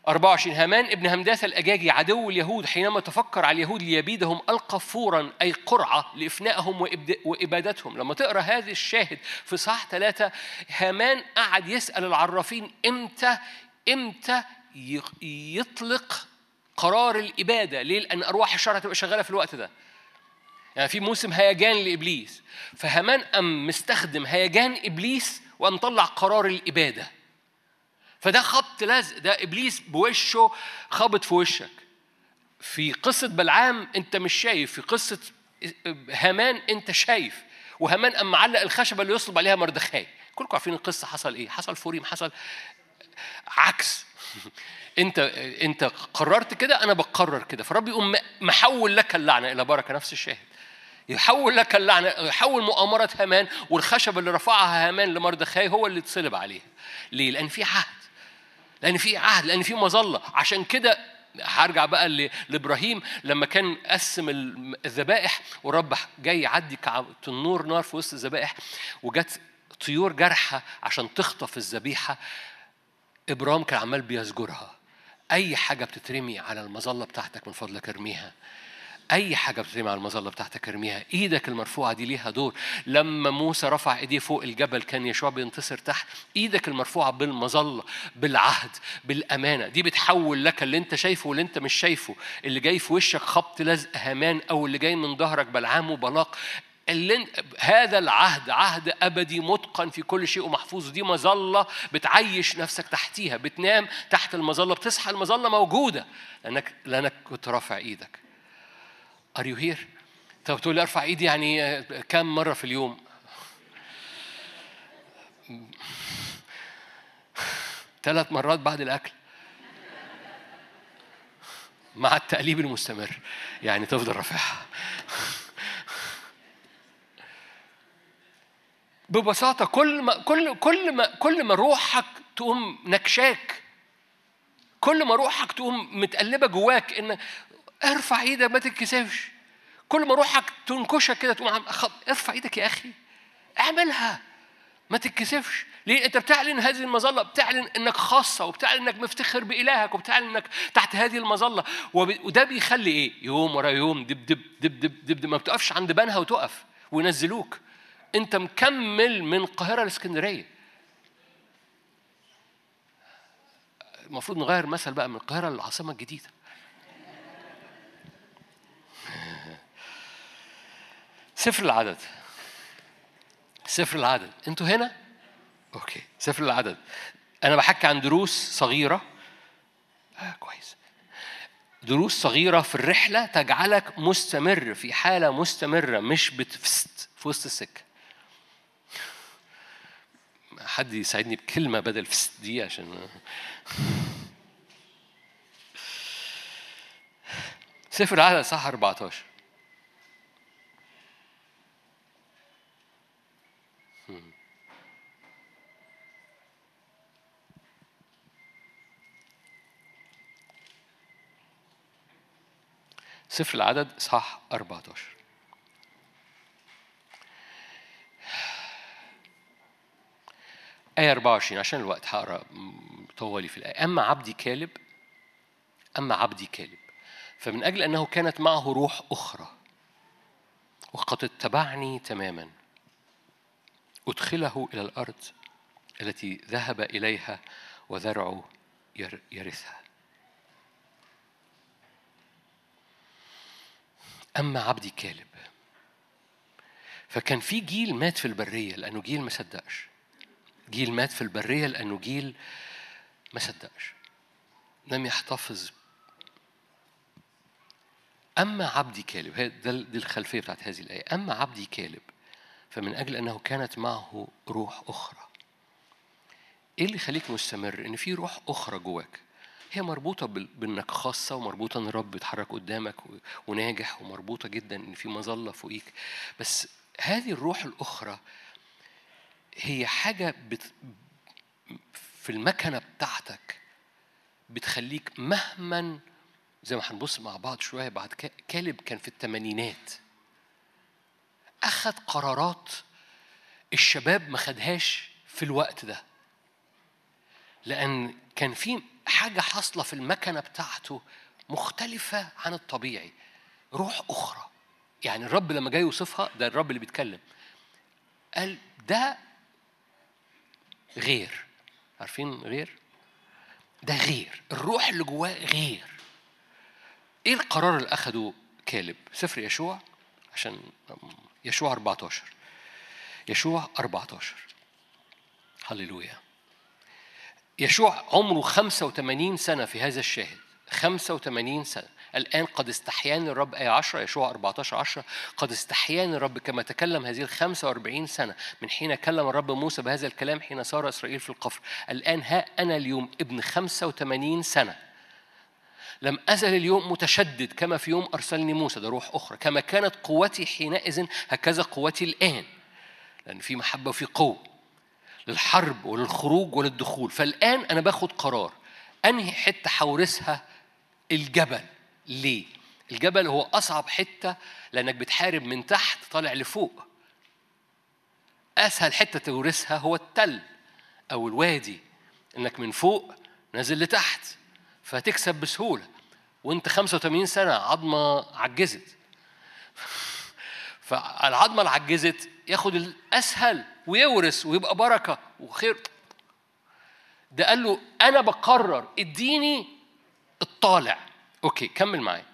24 هامان ابن همداثة الأجاجي عدو اليهود حينما تفكر على اليهود ليبيدهم ألقى فورا أي قرعة لإفنائهم وإبادتهم. لما تقرأ هذا الشاهد في صح ثلاثة هامان قعد يسأل العرافين إمتى إمتى يطلق قرار الإبادة؟ ليه؟ لأن أرواح الشر هتبقى شغالة في الوقت ده. يعني في موسم هيجان لإبليس. فهامان قام مستخدم هيجان إبليس وقام طلع قرار الإبادة. فده خبط لزق ده إبليس بوشه خبط في وشك. في قصة بلعام أنت مش شايف في قصة هامان أنت شايف. وهامان قام معلق الخشبة اللي يصلب عليها مردخاي. كلكم عارفين القصة حصل إيه؟ حصل فوريم حصل عكس. أنت أنت قررت كده أنا بقرر كده. فرب يقوم محول لك اللعنة إلى بركة نفس الشاهد. يحول لك اللعنة يحول مؤامرة هامان والخشب اللي رفعها هامان لمردخاي هو اللي اتصلب عليه ليه؟ لأن في عهد. لأن في عهد لأن في مظلة. عشان كده هرجع بقى لإبراهيم. لما كان قسم الذبائح ورب جاي يعدي النور نار في وسط الذبائح وجت طيور جارحه عشان تخطف الذبيحة إبراهيم كان عمال بيزجرها أي حاجة بتترمي على المظلة بتاعتك من فضلك ارميها. أي حاجة بتترمي على المظلة بتاعتك ارميها. إيدك المرفوعة دي ليها دور. لما موسى رفع إيديه فوق الجبل كان يشوع بينتصر تحت. إيدك المرفوعة بالمظلة بالعهد بالأمانة. دي بتحول لك اللي أنت شايفه واللي أنت مش شايفه. اللي جاي في وشك خبط لزق هامان أو اللي جاي من ظهرك بلعام وبلاق. اللي هذا العهد عهد أبدي متقن في كل شيء ومحفوظ. دي مظلة بتعيش نفسك تحتيها. بتنام تحت المظلة. بتصحى المظلة موجودة. لانك لأنك كنت رافع إيدك. are you here طب تقول لي أرفع إيدي يعني كم مرة في اليوم؟ ثلاث مرات بعد الأكل. مع التقليب المستمر. يعني تفضل رافعها ببساطة كل ما كل كل ما كل ما روحك تقوم نكشاك كل ما روحك تقوم متقلبة جواك إن ارفع إيدك ما تتكسفش كل ما روحك تنكشك كده تقوم ارفع إيدك يا أخي. اعملها. ما تتكسفش. ليه؟ انت بتعلن هذه المظلة بتعلن انك خاصة وبتعلن انك مفتخر بإلهك وبتعلن انك تحت هذه المظلة. وده بيخلي إيه؟ يوم ورا يوم دب دب دب دب دب, دب. ما بتقفش عند بنها وتقف وينزلوك. انت مكمل من القاهرة لإسكندرية. المفروض نغير مثل بقى من القاهرة للعاصمة الجديدة. سفر العدد. سفر العدد. أنتوا هنا؟ أوكي. سفر العدد. أنا بحكي عن دروس صغيرة. آه كويس. دروس صغيرة في الرحلة تجعلك مستمر في حالة مستمرة مش بتفست في وسط السكة. حد يساعدني بكلمة بدل فست دي عشان سفر العدد صح 14 سفر العدد صح 14 آية 24 عشان الوقت هقرأ طوالي في الآية. أما عبدي كالب أما عبدي كالب فمن أجل أنه كانت معه روح أخرى وقد اتبعني تماما أدخله إلى الأرض التي ذهب إليها وذرعه يرثها. أما عبدي كالب. فكان في جيل مات في البرية لأنه جيل ما صدقش. جيل مات في البرية لأنه جيل ما صدقش. لم يحتفظ. أما عبدي كالب ده دي الخلفية بتاعت هذه الآية. أما عبدي كالب فمن أجل أنه كانت معه روح أخرى إيه اللي يخليك مستمر؟ إن في روح أخرى جواك. هي مربوطة بإنك خاصة ومربوطة إن الرب بيتحرك قدامك وناجح ومربوطة جدا إن في مظلة فوقيك. بس هذه الروح الأخرى هي حاجة بت... في المكنة بتاعتك بتخليك مهما زي ما هنبص مع بعض شوية بعد كالب كان في الثمانينات أخذ قرارات الشباب ما خدهاش في الوقت ده. لأن كان في حاجة حاصلة في المكنة بتاعته مختلفة عن الطبيعي. روح أخرى. يعني الرب لما جاي يوصفها ده الرب اللي بيتكلم. قال ده غير. عارفين غير؟ ده غير. الروح اللي جواه غير. إيه القرار اللي أخده كالب؟ سفر يشوع عشان يشوع 14 يشوع 14 هللويا. يشوع عمره 85 سنة في هذا الشاهد. 85 سنة. الآن قد استحياني الرب آية 10 يشوع 14 10 قد استحياني الرب كما تكلم هذه ال 45 سنة. من حين كلم الرب موسى بهذا الكلام حين صار إسرائيل في القفر. الآن ها أنا اليوم ابن 85 سنة. لم أزل اليوم متشدد كما في يوم أرسلني موسى. ده روح أخرى. كما كانت قوتي حينئذ هكذا قوتي الآن. لأن في محبة وفي قوة. للحرب وللخروج وللدخول. فالآن أنا باخد قرار. أنهي حتة حورسها الجبل. ليه؟ الجبل هو أصعب حتة لأنك بتحارب من تحت طالع لفوق. أسهل حتة تورثها هو التل أو الوادي. إنك من فوق نازل لتحت. فتكسب بسهولة. وأنت 85 سنة عظمة عجزت. فالعظمة اللي عجزت ياخد الأسهل ويورث ويبقى بركة وخير. ده قال له أنا بقرر إديني الطالع. okay كمل معايا.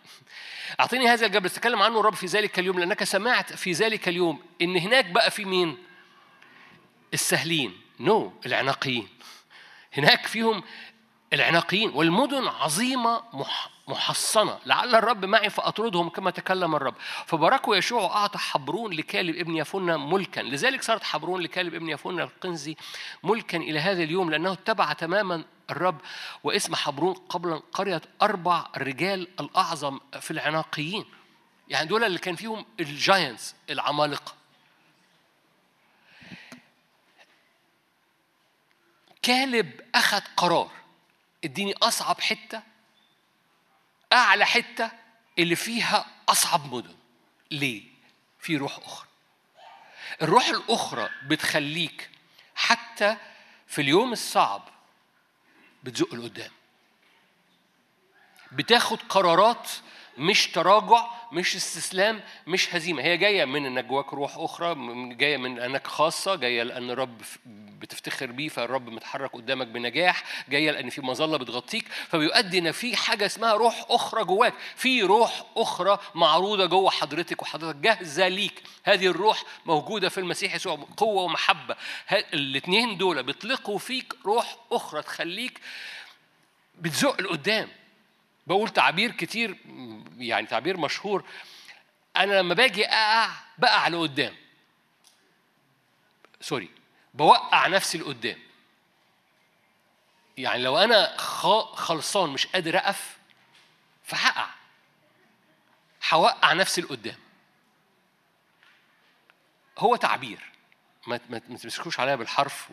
أعطيني هذا الجبل. تكلم عنه الرب في ذلك اليوم لأنك سمعت في ذلك اليوم إن هناك بقى في مين؟ السهلين. no. العناقيين هناك فيهم العناقيين والمدن عظيمة محصنة. لعل الرب معي فأطردهم كما تكلم الرب. فباركوا يشوع وأعطى حبرون لكالب ابن يفنة ملكا. لذلك صارت حبرون لكالب ابن يفنة القنزي ملكا إلى هذا اليوم لأنه اتبع تماما الرب واسم حبرون قبل قرية أربع رجال الأعظم في العناقيين. يعني دول اللي كان فيهم الجاينتس العمالقة. كالب أخذ قرار. اديني أصعب حتة أعلى حتة اللي فيها أصعب مدن. ليه؟ في روح أخرى. الروح الأخرى بتخليك حتى في اليوم الصعب بتزق لقدام. بتاخد قرارات مش تراجع مش استسلام مش هزيمة. هي جاية من إنك جواك روح أخرى جاية من إنك خاصة جاية لأن الرب بتفتخر بيه فالرب متحرك قدامك بنجاح جاية لأن في مظلة بتغطيك فبيؤدي إن في حاجة اسمها روح أخرى جواك. في روح أخرى معروضة جوه حضرتك وحضرتك جاهزة ليك. هذه الروح موجودة في المسيح يسوع قوة ومحبة. الاثنين دول بيطلقوا فيك روح أخرى تخليك بتزق لقدام. بقول تعبير كتير يعني تعبير مشهور. أنا لما باجي أقع بقع لقدام. سوري بوقع نفسي لقدام. يعني لو أنا خلصان مش قادر أقف فهقع. هوقع نفسي لقدام. هو تعبير. ما تمسكوش عليا بالحرف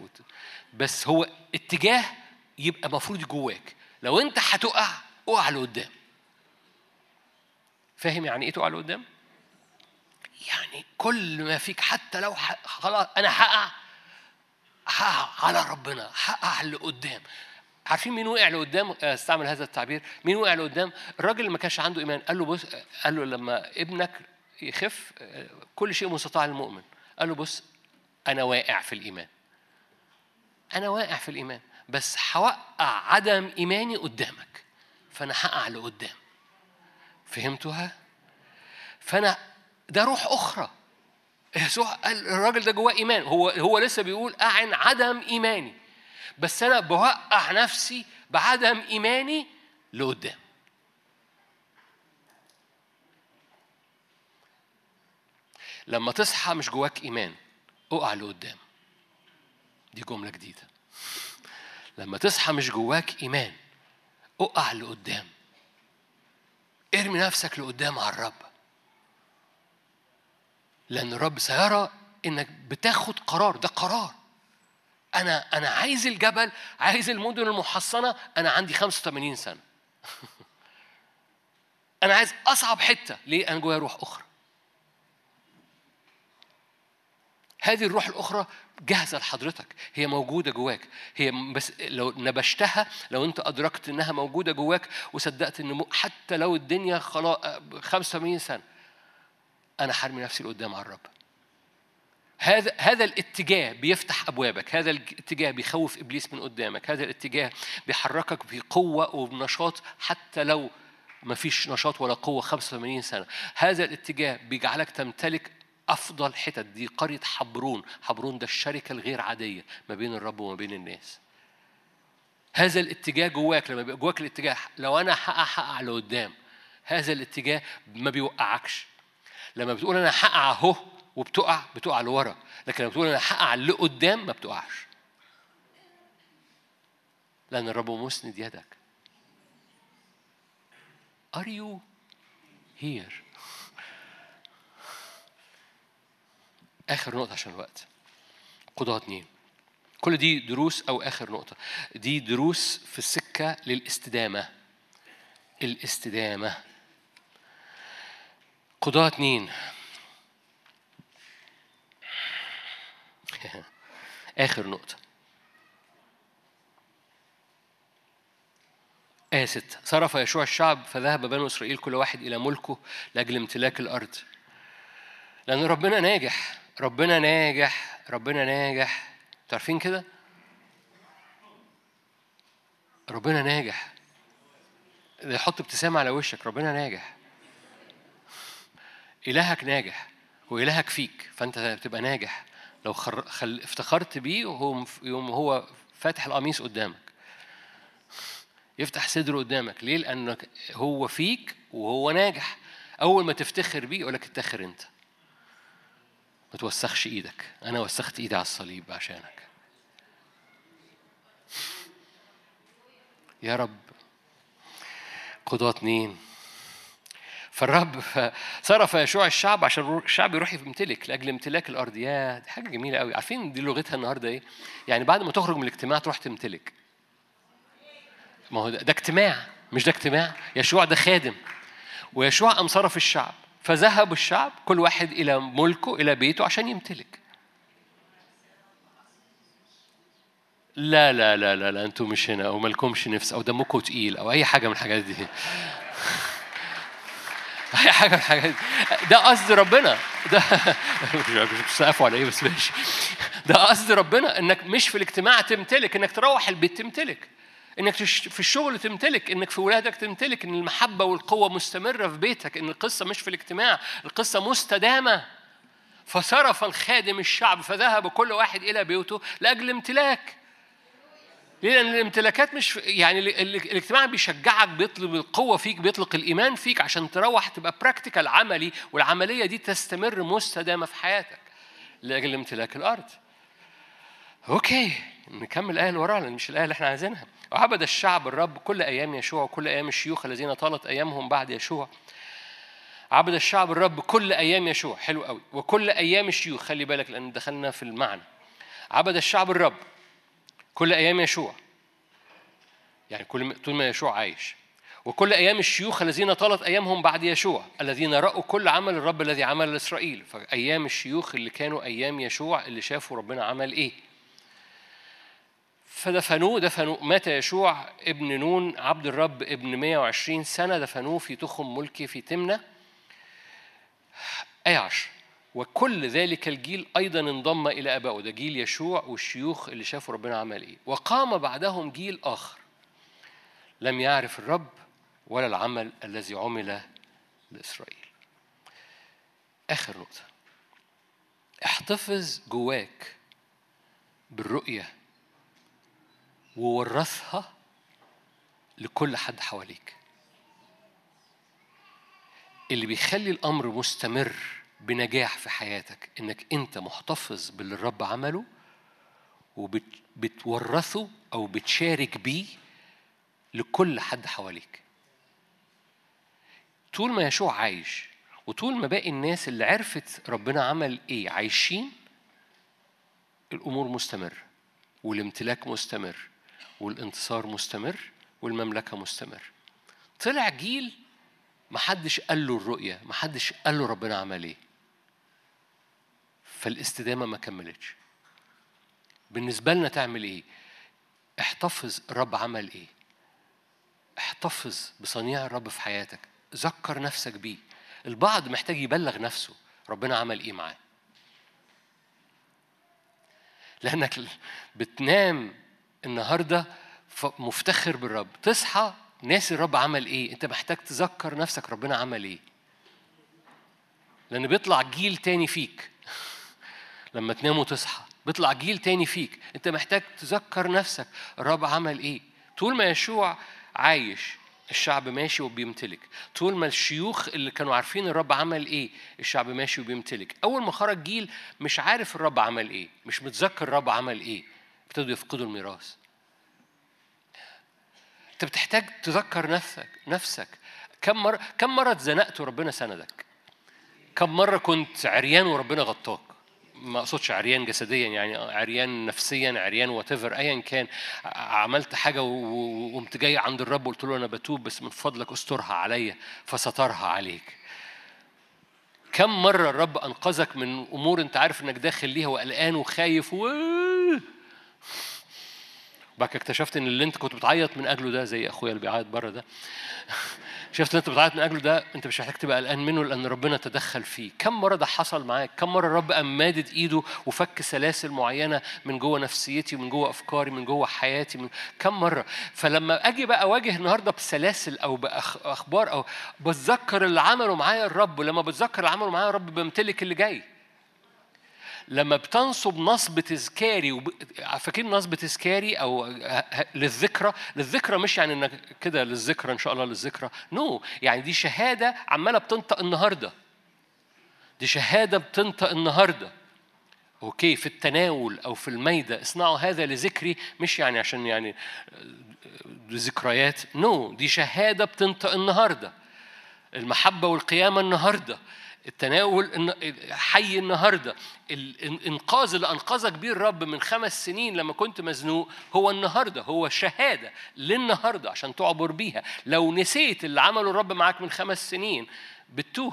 بس هو اتجاه يبقى مفروض جواك. لو أنت هتقع اقع لقدام فاهم يعني إيه تقع لقدام يعني كل ما فيك حتى لو خلاص أنا هقع هقع على ربنا هقع لقدام عارفين مين وقع لقدام؟ استعمل هذا التعبير. مين وقع لقدام؟ الراجل اللي ما كانش عنده إيمان. قال له بص قال له لما ابنك يخف كل شيء مستطاع للمؤمن. قال له بص أنا واقع في الإيمان. أنا واقع في الإيمان. بس هوقع عدم إيماني قدامك. فأنا هقع لقدام. فهمتوها؟ فأنا ده روح أخرى. يسوع قال الراجل ده جواه إيمان. هو هو لسه بيقول أعن عدم إيماني. بس أنا بوقع نفسي بعدم إيماني لقدام. لما تصحى مش جواك إيمان اقع لقدام. دي جملة جديدة. لما تصحى مش جواك إيمان أقع لقدام. ارمي نفسك لقدام على الرب. لأن الرب سيرى إنك بتاخد قرار ده قرار. أنا أنا عايز الجبل عايز المدن المحصنة. أنا عندي 85 سنة. أنا عايز أصعب حتة. ليه؟ أنا جوايا روح أخرى. هذه الروح الأخرى جاهزة لحضرتك. هي موجودة جواك. هي بس لو نبشتها لو أنت أدركت إنها موجودة جواك وصدقت إن حتى لو الدنيا خلاص 85 سنة أنا حرمي نفسي لقدام على الرب. هذا هذا الاتجاه بيفتح أبوابك. هذا الاتجاه بيخوف إبليس من قدامك. هذا الاتجاه بيحركك بقوه وبنشاط حتى لو ما فيش نشاط ولا قوة 85 سنة. هذا الاتجاه بيجعلك تمتلك أفضل حتت دي قرية حبرون. حبرون ده الشركة الغير عادية ما بين الرب وما بين الناس. هذا الاتجاه جواك لما بيبقى جواك الاتجاه لو أنا هقع هقع لقدام هذا الاتجاه ما بيوقعكش. لما بتقول أنا هقع أهو وبتقع بتقع لورا. لكن لما بتقول أنا هقع لقدام ما بتقعش. لأن الرب مسند يدك. Are you here? آخر نقطة عشان الوقت. قضاة اتنين. كل دي دروس أو آخر نقطة. دي دروس في السكة للاستدامة. الاستدامة. قضاة اتنين. آخر نقطة. آية ستة. صرف يشوع الشعب فذهب بنو إسرائيل كل واحد إلى ملكه لأجل امتلاك الأرض. لأن ربنا ناجح. ربنا ناجح ربنا ناجح. تعرفين كده؟ ربنا ناجح. يحط ابتسامة على وشك ربنا ناجح. إلهك ناجح وإلهك فيك فأنت بتبقى ناجح. لو خر... خل... افتخرت بيه وهو يوم هو فاتح القميص قدامك. يفتح صدره قدامك. ليه؟ لأنك هو فيك وهو ناجح. أول ما تفتخر بيه يقول لك افتخر أنت. ما توسخش إيدك. أنا وسخت إيدي على الصليب عشانك. يا رب قضاة اتنين. فالرب صرف يشوع الشعب عشان الشعب يروح يمتلك لأجل امتلاك الأرض. يا دي حاجة جميلة قوي عارفين دي لغتها النهارده إيه؟ يعني بعد ما تخرج من الاجتماع تروح تمتلك. ما هو ده, ده اجتماع مش ده اجتماع. يشوع ده خادم. ويشوع قام صرف الشعب. فذهب الشعب كل واحد إلى ملكه إلى بيته عشان يمتلك. لا لا لا لا لا أنتوا مش هنا أو مالكمش نفس أو دمكم تقيل أو أي حاجة من الحاجات دي. أي حاجة من الحاجات دي. ده قصد ربنا. ده مش بتسقفوا على إيه بس ماشي. ده قصد ربنا إنك مش في الاجتماع تمتلك إنك تروح البيت تمتلك. إنك في الشغل تمتلك إنك في ولادك تمتلك إن المحبة والقوة مستمرة في بيتك إن القصة مش في الاجتماع القصة مستدامة فصرف الخادم الشعب فذهب كل واحد إلى بيوته لأجل امتلاك؟ لأن الامتلاكات مش يعني الاجتماع بيشجعك بيطلب القوة فيك بيطلق الإيمان فيك عشان تروح تبقى براكتيكال عملي والعملية دي تستمر مستدامة في حياتك لأجل امتلاك الأرض. أوكي نكمل الآية اللي وراها مش الآية اللي إحنا عايزينها. وعبد الشعب الرب كل أيام يشوع وكل أيام الشيوخ الذين طالت أيامهم بعد يشوع. عبد الشعب الرب كل أيام يشوع حلو قوي وكل أيام الشيوخ خلي بالك لأن دخلنا في المعنى. عبد الشعب الرب كل أيام يشوع يعني كل طول ما يشوع عايش وكل أيام الشيوخ الذين طالت أيامهم بعد يشوع الذين رأوا كل عمل الرب الذي عمل لإسرائيل فأيام الشيوخ اللي كانوا أيام يشوع اللي شافوا ربنا عمل إيه فدفنوه دفنوه. مات يشوع ابن نون عبد الرب ابن 120 سنة دفنوه في تخم ملكي في تمنة. آية عشر وكل ذلك الجيل أيضا انضم إلى أبائه ده جيل يشوع والشيوخ اللي شافوا ربنا عمل إيه. وقام بعدهم جيل آخر. لم يعرف الرب ولا العمل الذي عمل لإسرائيل. آخر نقطة. احتفظ جواك بالرؤية وورثها لكل حد حواليك. اللي بيخلي الأمر مستمر بنجاح في حياتك إنك أنت محتفظ باللي الرب عمله وبتورثه أو بتشارك بيه لكل حد حواليك. طول ما يشوع عايش وطول ما باقي الناس اللي عرفت ربنا عمل إيه عايشين الأمور مستمرة والامتلاك مستمر. والانتصار مستمر والمملكة مستمر طلع جيل محدش قال له الرؤية محدش قال له ربنا عمل إيه. فالاستدامة ما كملتش. بالنسبة لنا تعمل إيه؟ احتفظ الرب عمل إيه؟ احتفظ بصنيع الرب في حياتك. ذكر نفسك بيه. البعض محتاج يبلغ نفسه ربنا عمل إيه معاه. لأنك بتنام النهاردة مفتخر بالرب. تصحى ناسي الرب عمل إيه. أنت محتاج تذكر نفسك ربنا عمل إيه. لأن بيطلع جيل تاني فيك. لما تنام وتصحى بيطلع جيل تاني فيك. أنت محتاج تذكر نفسك الرب عمل إيه. طول ما يشوع عايش الشعب ماشي وبيمتلك. طول ما الشيوخ اللي كانوا عارفين الرب عمل إيه الشعب ماشي وبيمتلك. أول ما خرج جيل مش عارف الرب عمل إيه مش متذكر الرب عمل إيه. ابتدوا يفقدوا الميراث. انت بتحتاج تذكر نفسك نفسك. كم مره كم مرة اتزنقت وربنا سندك؟ كم مرة كنت عريان وربنا غطاك؟ ما أقصدش عريان جسديا يعني عريان نفسيا عريان وات ايا كان. عملت حاجة وقمت جاي عند الرب وقلت له أنا بتوب بس من فضلك استرها عليا فسترها عليك. كم مرة الرب أنقذك من أمور أنت عارف إنك داخل ليها وقلقان وخايف و بعد اكتشفت إن اللي أنت كنت بتعيط من أجله ده زي أخويا اللي بيعيط بره ده. شفت اللي أنت بتعيط من أجله ده؟ أنت مش محتاج تبقى قلقان منه لأن ربنا تدخل فيه. كم مرة ده حصل معاك؟ كم مرة الرب قام مادد إيده وفك سلاسل معينة من جوه نفسيتي ومن جوه أفكاري من جوه حياتي؟ من كم مرة؟ فلما أجي بقى أواجه النهارده بسلاسل أو باخبار أو بتذكر اللي عمله معايا الرب. ولما بتذكر اللي عمله معايا الرب بمتلك اللي جاي. لما بتنصب نصب تذكاري وب... فاكرين نصب تذكاري أو للذكرى؟ للذكرى مش يعني إنك كده للذكرى إن شاء الله للذكرى. نو no. يعني دي شهادة عمالة بتنطق النهارده. دي شهادة بتنطق النهارده. okay في التناول أو في المائدة. اصنعوا هذا لذكري مش يعني عشان يعني ذكريات. no. دي شهادة بتنطق النهارده. المحبة والقيامة النهارده. التناول حي النهارده الانقاذ اللي أنقذك بيه الرب من خمس سنين لما كنت مزنوق هو النهارده هو شهادة للنهاردة عشان تعبر بيها لو نسيت اللي عمله الرب معاك من خمس سنين بتوه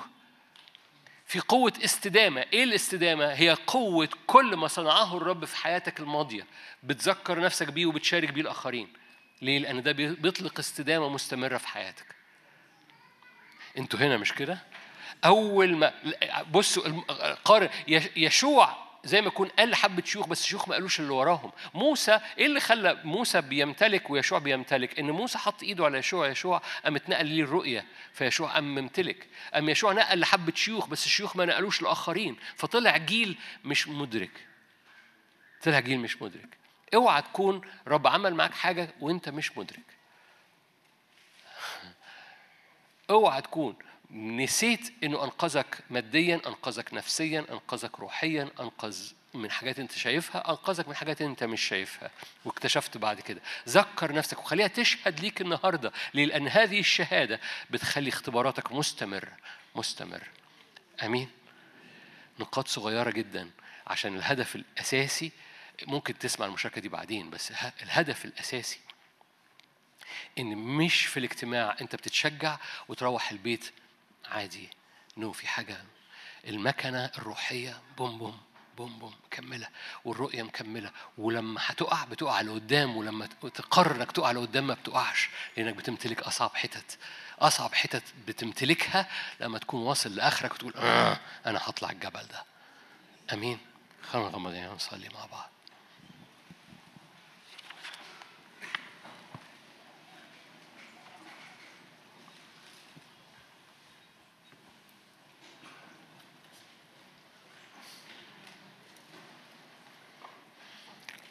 في قوة استدامة، إيه الاستدامة؟ هي قوة كل ما صنعه الرب في حياتك الماضية، بتذكر نفسك بيه وبتشارك بيه الآخرين. ليه؟ لأن ده بيطلق استدامة مستمرة في حياتك. أنتوا هنا مش كده؟ أول ما بصوا قارن يشوع زي ما يكون قال حبة شيوخ بس الشيوخ ما قالوش اللي وراهم. موسى إيه اللي خلى موسى بيمتلك ويشوع بيمتلك؟ إن موسى حط إيده على يشوع يشوع قام اتنقل ليه الرؤية. فيشوع قام ممتلك. قام يشوع نقل لحبة شيوخ بس الشيوخ ما نقلوش لآخرين. فطلع جيل مش مدرك. طلع جيل مش مدرك. اوعى تكون رب عمل معاك حاجة وانت مش مدرك. اوعى تكون. نسيت إنه أنقذك ماديا أنقذك نفسيا أنقذك روحيا أنقذ من حاجات أنت شايفها أنقذك من حاجات أنت مش شايفها. واكتشفت بعد كده. ذكر نفسك وخليها تشهد ليك النهارده ليه لأن هذه الشهادة بتخلي اختباراتك مستمره مستمر. أمين؟ نقاط صغيرة جدا. عشان الهدف الأساسي ممكن تسمع المشاركة دي بعدين بس الهدف الأساسي إن مش في الاجتماع أنت بتتشجع وتروح البيت عادي. نو في حاجة. المكنة الروحية بوم بوم بوم بوم مكملة. والرؤية مكملة. ولما هتقع بتقع لقدام. ولما تقرر إنك تقع لقدام ما بتقعش. لأنك بتمتلك أصعب حتت. أصعب حتت بتمتلكها لما تكون واصل لآخرك وتقول آه أنا هطلع الجبل ده. أمين. خلينا نغمض ونصلي مع بعض هللويا هللويا مجدك يا رب يا رب مجدك يا رب يا رب مجدك يا رب يا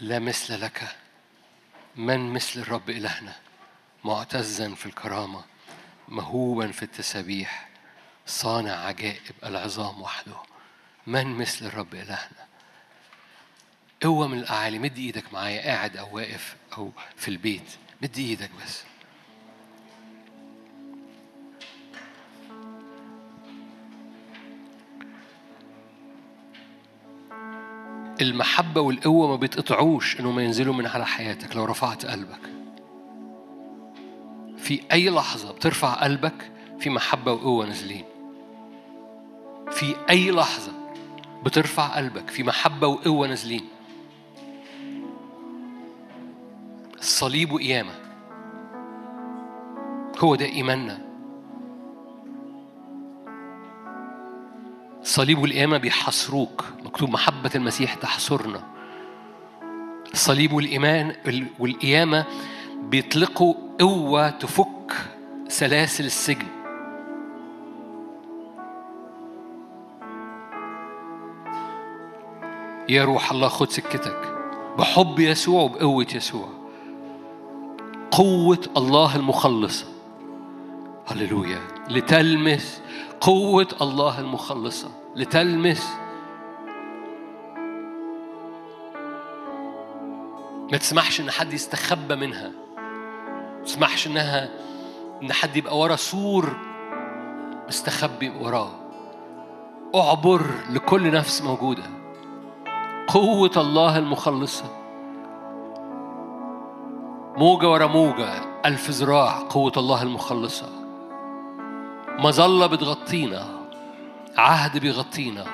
لا مثل لك. من مثل الرب إلهنا؟ معتزا في الكرامة مهوبا في التسابيح صانع عجائب العظام وحده. من مثل الرب إلهنا؟ قوة من الأعالي. مد إيدك معايا. قاعد أو واقف أو في البيت. مد إيدك بس. المحبة والقوة ما بيتقطعوش إنهم ينزلوا من على حياتك لو رفعت قلبك. في أي لحظة بترفع قلبك في محبة وقوة نازلين. في أي لحظة بترفع قلبك في محبة وقوة نازلين. الصليب وقيامة هو ده إيماننا. الصليب والقيامة بيحصروك مكتوب محبة المسيح تحصرنا الصليب والإيمان والقيامة بيطلقوا قوة تفك سلاسل السجن. يا روح الله خد سكتك بحب يسوع وبقوة يسوع. قوة الله المخلصة. هللويا. لتلمس قوة الله المخلصة. لتلمس. ما تسمحش إن حد يستخبى منها. ما تسمحش إنها إن حد يبقى ورا سور مستخبي وراه. اعبر لكل نفس موجودة. قوة الله المخلصة. موجة ورا موجة. ألف ذراع قوة الله المخلصة. مظله بتغطينا عهد بيغطينا.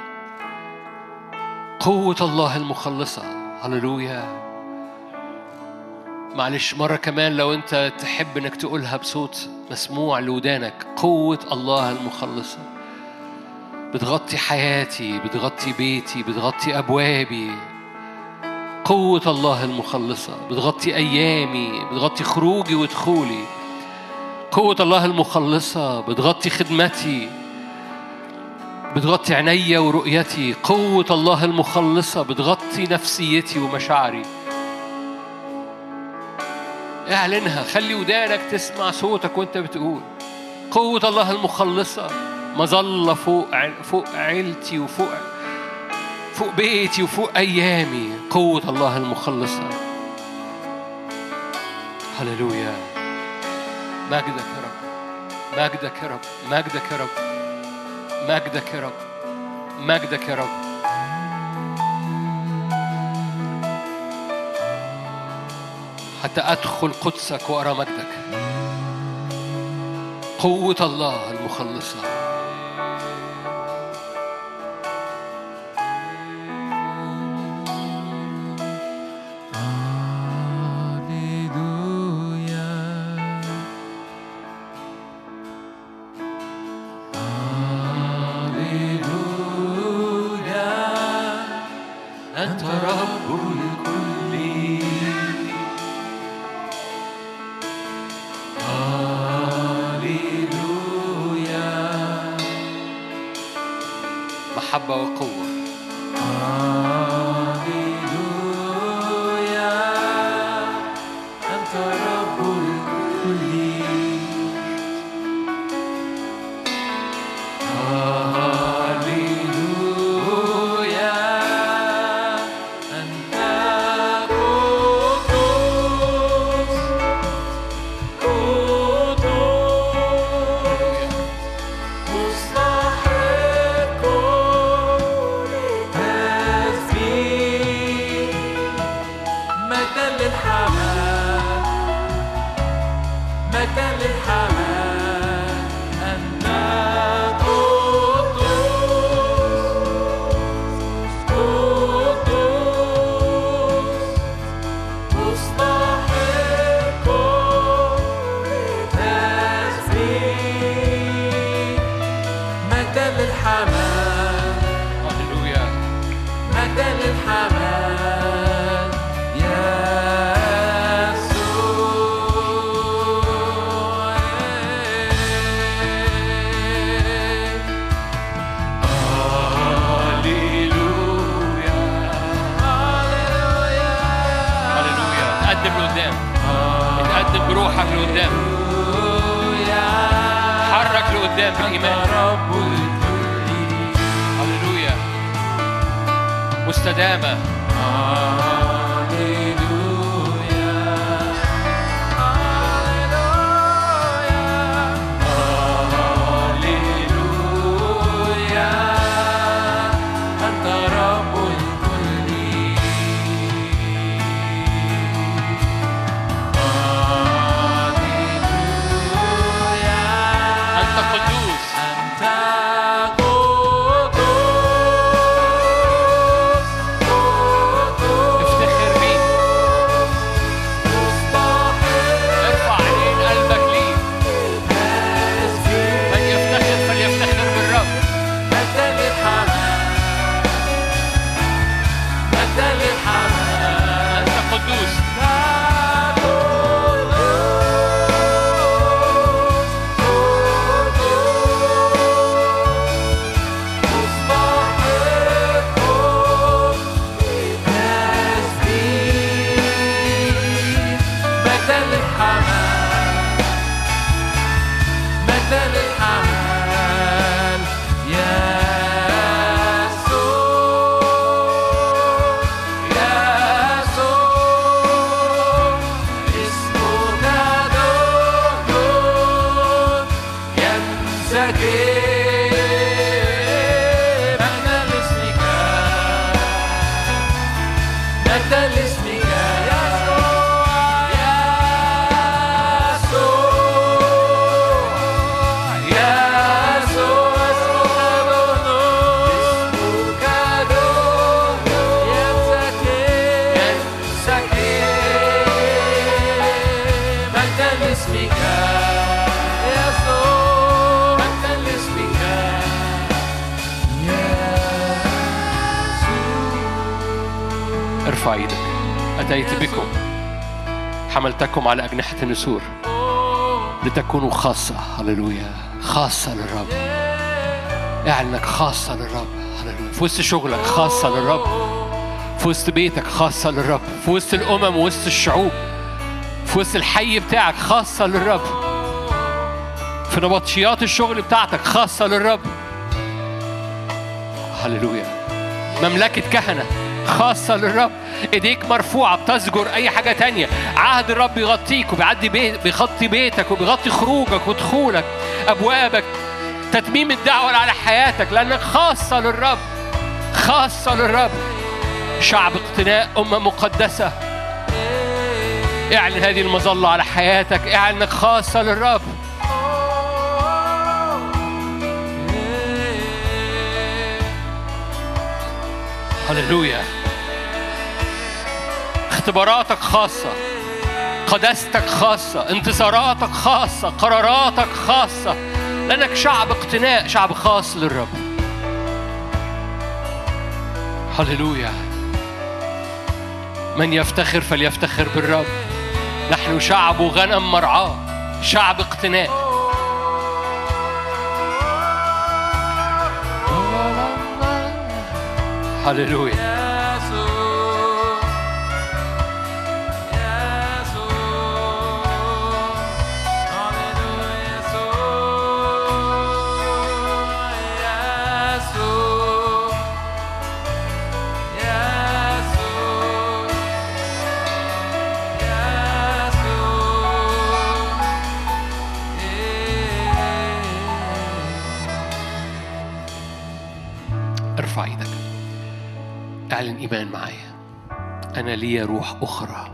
قوة الله المخلصة هللويا. معلش مرة كمان لو أنت تحب إنك تقولها بصوت مسموع لودانك قوة الله المخلصة. بتغطي حياتي بتغطي بيتي بتغطي أبوابي. قوة الله المخلصة. بتغطي أيامي بتغطي خروجي ودخولي. قوة الله المخلصة بتغطي خدمتي بتغطي عينيا ورؤيتي. قوة الله المخلصة بتغطي نفسيتي ومشاعري. اعلنها خلي ودانك تسمع صوتك وانت بتقول. قوة الله المخلصة مظلة فوق فوق عيلتي وفوق فوق بيتي وفوق أيامي. قوة الله المخلصة. هللويا. مجدك يا رب مجدك يا رب مجدك يا رب مجدك يا رب مجدك يا رب حتى أدخل قدسك وأرى مجدك. قوة الله المخلصة. حملتكم على أجنحة النسور لتكونوا خاصة. هللويا. خاصة للرب. اعلنك خاصة للرب. هللويا. في وسط شغلك خاصة للرب. في وسط بيتك خاصة للرب. في وسط الأمم وسط الشعوب. في وسط الحي بتاعك خاصة للرب. في نبطشيات الشغل بتاعتك خاصة للرب. هللويا. مملكة كهنة خاصة للرب. إيديك مرفوعة بتزجر أي حاجة تانية. عهد الرب يغطيك وبيعدي بيت بيغطي بيتك وبيغطي خروجك ودخولك أبوابك تتميم الدعوة على حياتك لأنك خاصة للرب خاصة للرب. شعب اقتناء أمة مقدسة. اعلن هذه المظلة على حياتك اعلن انك خاصة للرب. هللويا. اختباراتك خاصة. قداستك خاصة انتصاراتك خاصة قراراتك خاصة. لأنك شعب اقتناء شعب خاص للرب. هللويا. من يفتخر فليفتخر بالرب. نحن شعب غنم مرعاه شعب اقتناء. هللويا. ارفع إيدك. اعلن ايمان معايا. أنا ليا روح أخرى.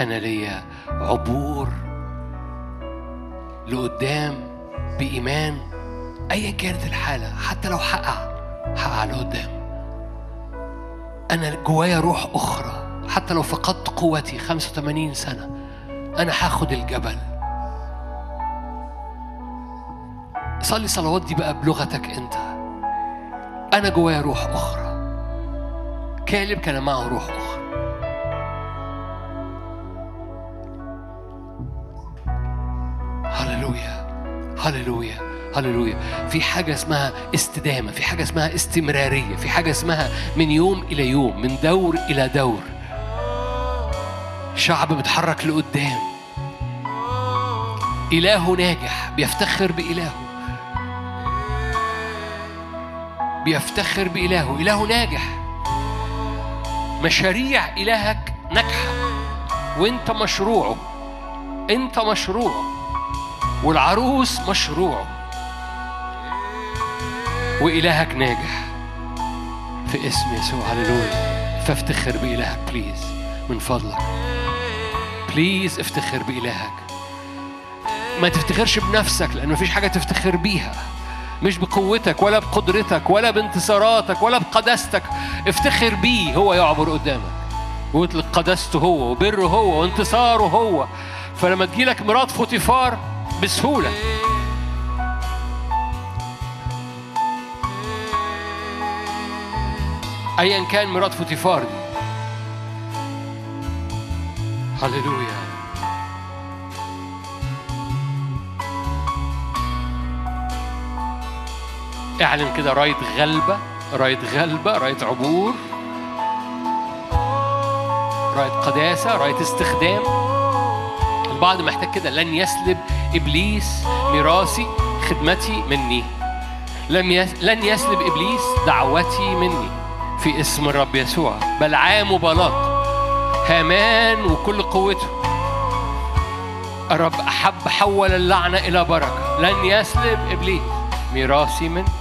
أنا ليا عبور لقدام بإيمان. أيا كانت الحالة حتى لو هقع هقع لقدام. أنا جوايا روح أخرى. حتى لو فقدت قوتي 85 سنة أنا هاخد الجبل. صلي صلوات دي بقى بلغتك أنت. أنا جوايا روح أخرى. كالب كان معه روح أخرى. هللويا هللويا هللويا. في حاجة اسمها استدامة في حاجة اسمها استمرارية في حاجة اسمها من يوم إلى يوم من دور إلى دور. شعب بيتحرك لقدام. إله ناجح بيفتخر بإلهه بيفتخر بإلهه إله ناجح. مشاريع إلهك ناجحة. وأنت مشروعه أنت مشروعه والعروس مشروعه وإلهك ناجح. في اسم يسوع هللويا. فافتخر بإلهك بليز من فضلك. please افتخر بإلهك. ما تفتخرش بنفسك لأن مفيش حاجة تفتخر بيها. مش بقوتك ولا بقدرتك ولا بانتصاراتك ولا بقداستك. افتخر بيه هو يعبر قدامك. واطلق قداسته هو وبره هو وانتصاره هو. فلما تجيلك مرات فوتيفار بسهولة. أيا كان مرات فوتيفار دي. هللويا. اعلن كده راية غلبة راية غلبة راية عبور راية قداسة راية استخدام. البعض محتاج كده لن يسلب إبليس ميراثي خدمتي مني. لم يس... لن يسلب إبليس دعوتي مني. في اسم الرب يسوع بلعام وبلاط هامان وكل قوته. الرب أحب حول اللعنة إلى بركة. لن يسلب إبليس ميراثي مني.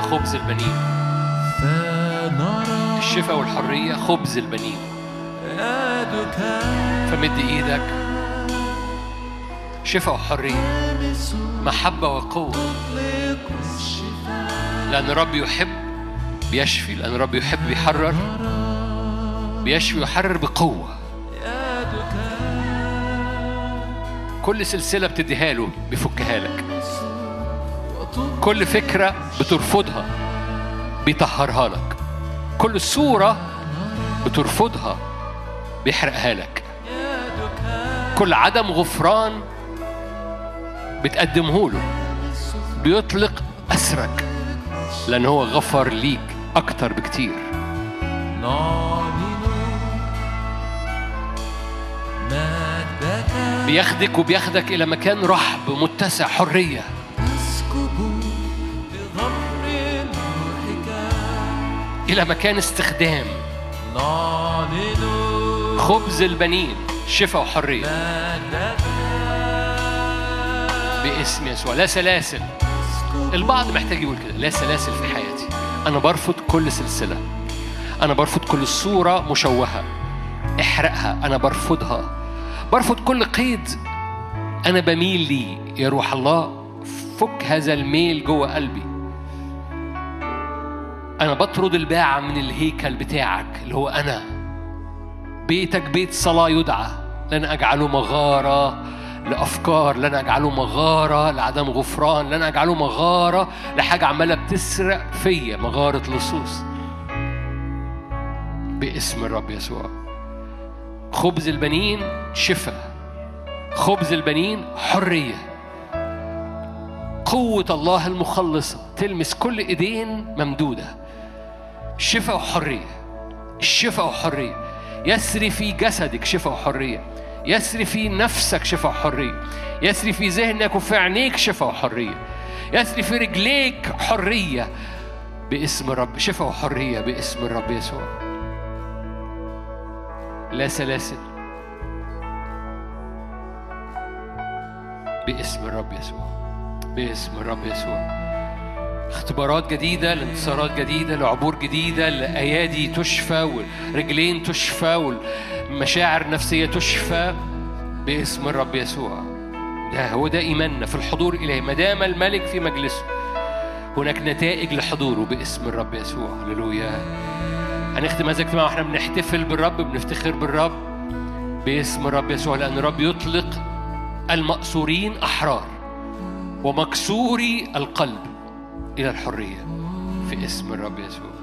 خبز البنين. فنرى الشفاء والحرية خبز البنين. فمد إيدك. شفاء وحرية. محبة وقوة. لأن الرب يحب بيشفي لأن الرب يحب بيحرر بيشفي ويحرر بقوة. كل سلسلة بتديها له بيفكها لك. كل فكرة بترفضها بيطهرها لك. كل صورة بترفضها بيحرقها لك. كل عدم غفران بتقدمه له بيطلق أسرك لأن هو غفر ليك أكتر بكتير. بياخدك وبياخدك إلى مكان رحب متسع حرية. إلى مكان استخدام. خبز البنين شفاء وحرية. باسم يسوع. لا سلاسل. البعض محتاج يقول كده لا سلاسل في حياتي. أنا برفض كل سلسلة. أنا برفض كل صورة مشوهة. احرقها. أنا برفضها. برفض كل قيد. أنا بميل ليه يا روح الله فك هذا الميل جوه قلبي. أنا بطرد الباعة من الهيكل بتاعك اللي هو أنا. بيتك بيت صلاة يدعى لن أجعله مغارة لأفكار لن أجعله مغارة لعدم غفران لن أجعله مغارة لحاجة عمالة بتسرق فيا مغارة لصوص. باسم الرب يسوع. خبز البنين شفاء خبز البنين حرية. قوة الله المخلصة تلمس كل إيدين ممدودة. شفاء وحرية الشفاء وحرية يسري في جسدك شفاء وحرية يسري في نفسك شفاء وحرية يسري في ذهنك وفي عينيك شفاء وحرية يسري في رجليك حرية باسم الرب. شفاء وحرية باسم الرب يسوع. لا سلاسل. باسم الرب يسوع. باسم الرب يسوع. اختبارات جديدة لانتصارات جديدة لعبور جديدة لأيادي تشفى ورجلين تشفى والمشاعر نفسية تشفى باسم الرب يسوع. ده هو ده إيماننا في الحضور إليه. ما دام الملك في مجلسه هناك نتائج لحضوره باسم الرب يسوع. هللويا. هنختم هذا الاجتماع وإحنا بنحتفل بالرب بنفتخر بالرب باسم الرب يسوع لأن الرب يطلق المأسورين أحرار ومكسوري القلب. إلى الحرية في اسم الرب يسوع.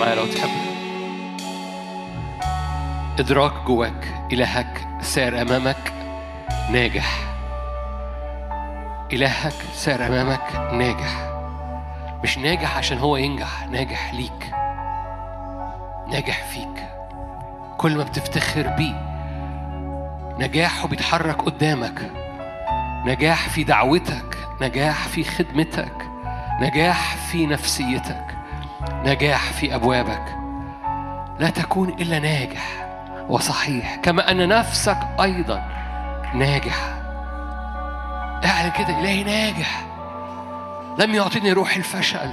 معايا لو تحب. إدراك جواك إلهك سار أمامك ناجح. إلهك سار أمامك ناجح. مش ناجح عشان هو ينجح ناجح ليك. ناجح فيك. كل ما بتفتخر بيه نجاحه بيتحرك قدامك. نجاح في دعوتك نجاح في خدمتك. نجاح في نفسيتك. نجاح في أبوابك. لا تكون إلا ناجح وصحيح كما أن نفسك أيضا ناجح اعلن كده إلهي ناجح. لم يعطيني روح الفشل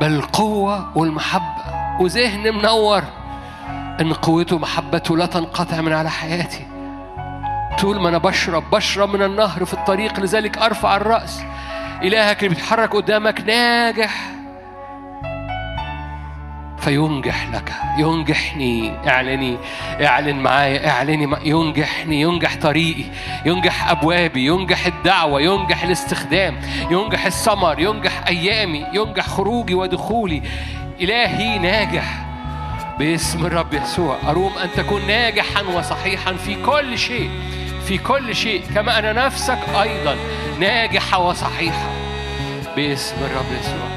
بل القوة والمحبة. وذهن منور إن قوته ومحبته لا تنقطع من على حياتي. طول ما أنا بشرب بشرب من النهر في الطريق لذلك أرفع الرأس. إلهك اللي بيتحرك قدامك ناجح. فينجح لك. ينجحني اعلني اعلن معايا اعلني ينجحني ينجح طريقي ينجح أبوابي ينجح الدعوة ينجح الاستخدام ينجح الثمر ينجح أيامي ينجح خروجي ودخولي. إلهي ناجح. باسم الرب يسوع أروم أن تكون ناجحا وصحيحا في كل شيء في كل شيء كما أن نفسك أيضا ناجحة وصحيحة. باسم الرب يسوع.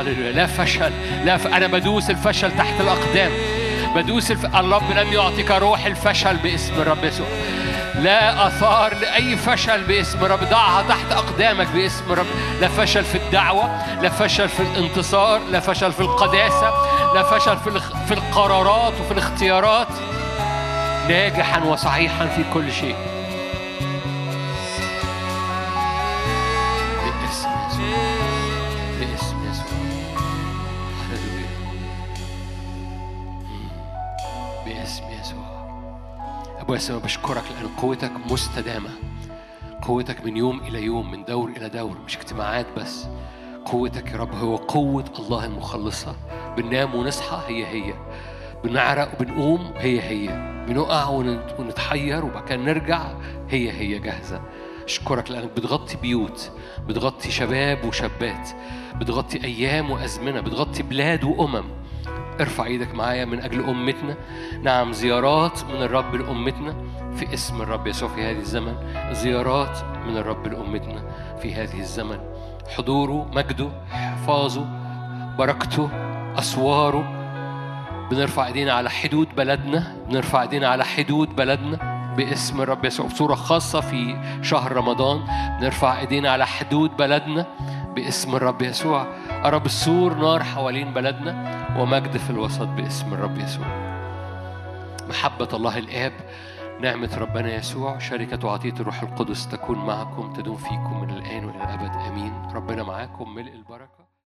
هللويا. لا فشل لا ف... أنا بدوس الفشل تحت الأقدام. بدوس الف... الرب لم يعطيك روح الفشل باسم الرب يسوع. لا آثار لأي فشل باسم الرب. ضعها تحت أقدامك باسم الرب. لا فشل في الدعوة لا فشل في الانتصار لا فشل في القداسة لا فشل في في القرارات وفي الاختيارات. ناجحا وصحيحا في كل شيء. أبويا السماء بشكرك لأن قوتك مستدامة. قوتك من يوم إلى يوم من دور إلى دور مش اجتماعات بس. قوتك يا رب هو قوة الله المخلصة. بننام ونصحى هي هي. بنعرق وبنقوم هي هي. بنقع ون- ونتحير وبعد كده نرجع هي هي جاهزة. أشكرك لأنك بتغطي بيوت بتغطي شباب وشابات. بتغطي أيام وأزمنة بتغطي بلاد وأمم. ارفع إيدك معايا من أجل امتنا. نعم زيارات من الرب لامتنا. في اسم الرب يسوع في هذه الزمن زيارات من الرب لامتنا في هذه الزمن. حضوره مجده حفاظه بركته أسواره. بنرفع ايدينا على حدود بلدنا بنرفع ايدينا على حدود بلدنا. باسم الرب يسوع بصورة خاصة في شهر رمضان بنرفع ايدينا على حدود بلدنا. باسم الرب يسوع. أرى بالسور نار حوالين بلدنا ومجد في الوسط باسم الرب يسوع. محبة الله الآب نعمة ربنا يسوع شركة وعطية الروح القدس تكون معكم تدوم فيكم من الآن وإلى الأبد. آمين. ربنا معاكم ملء البركة.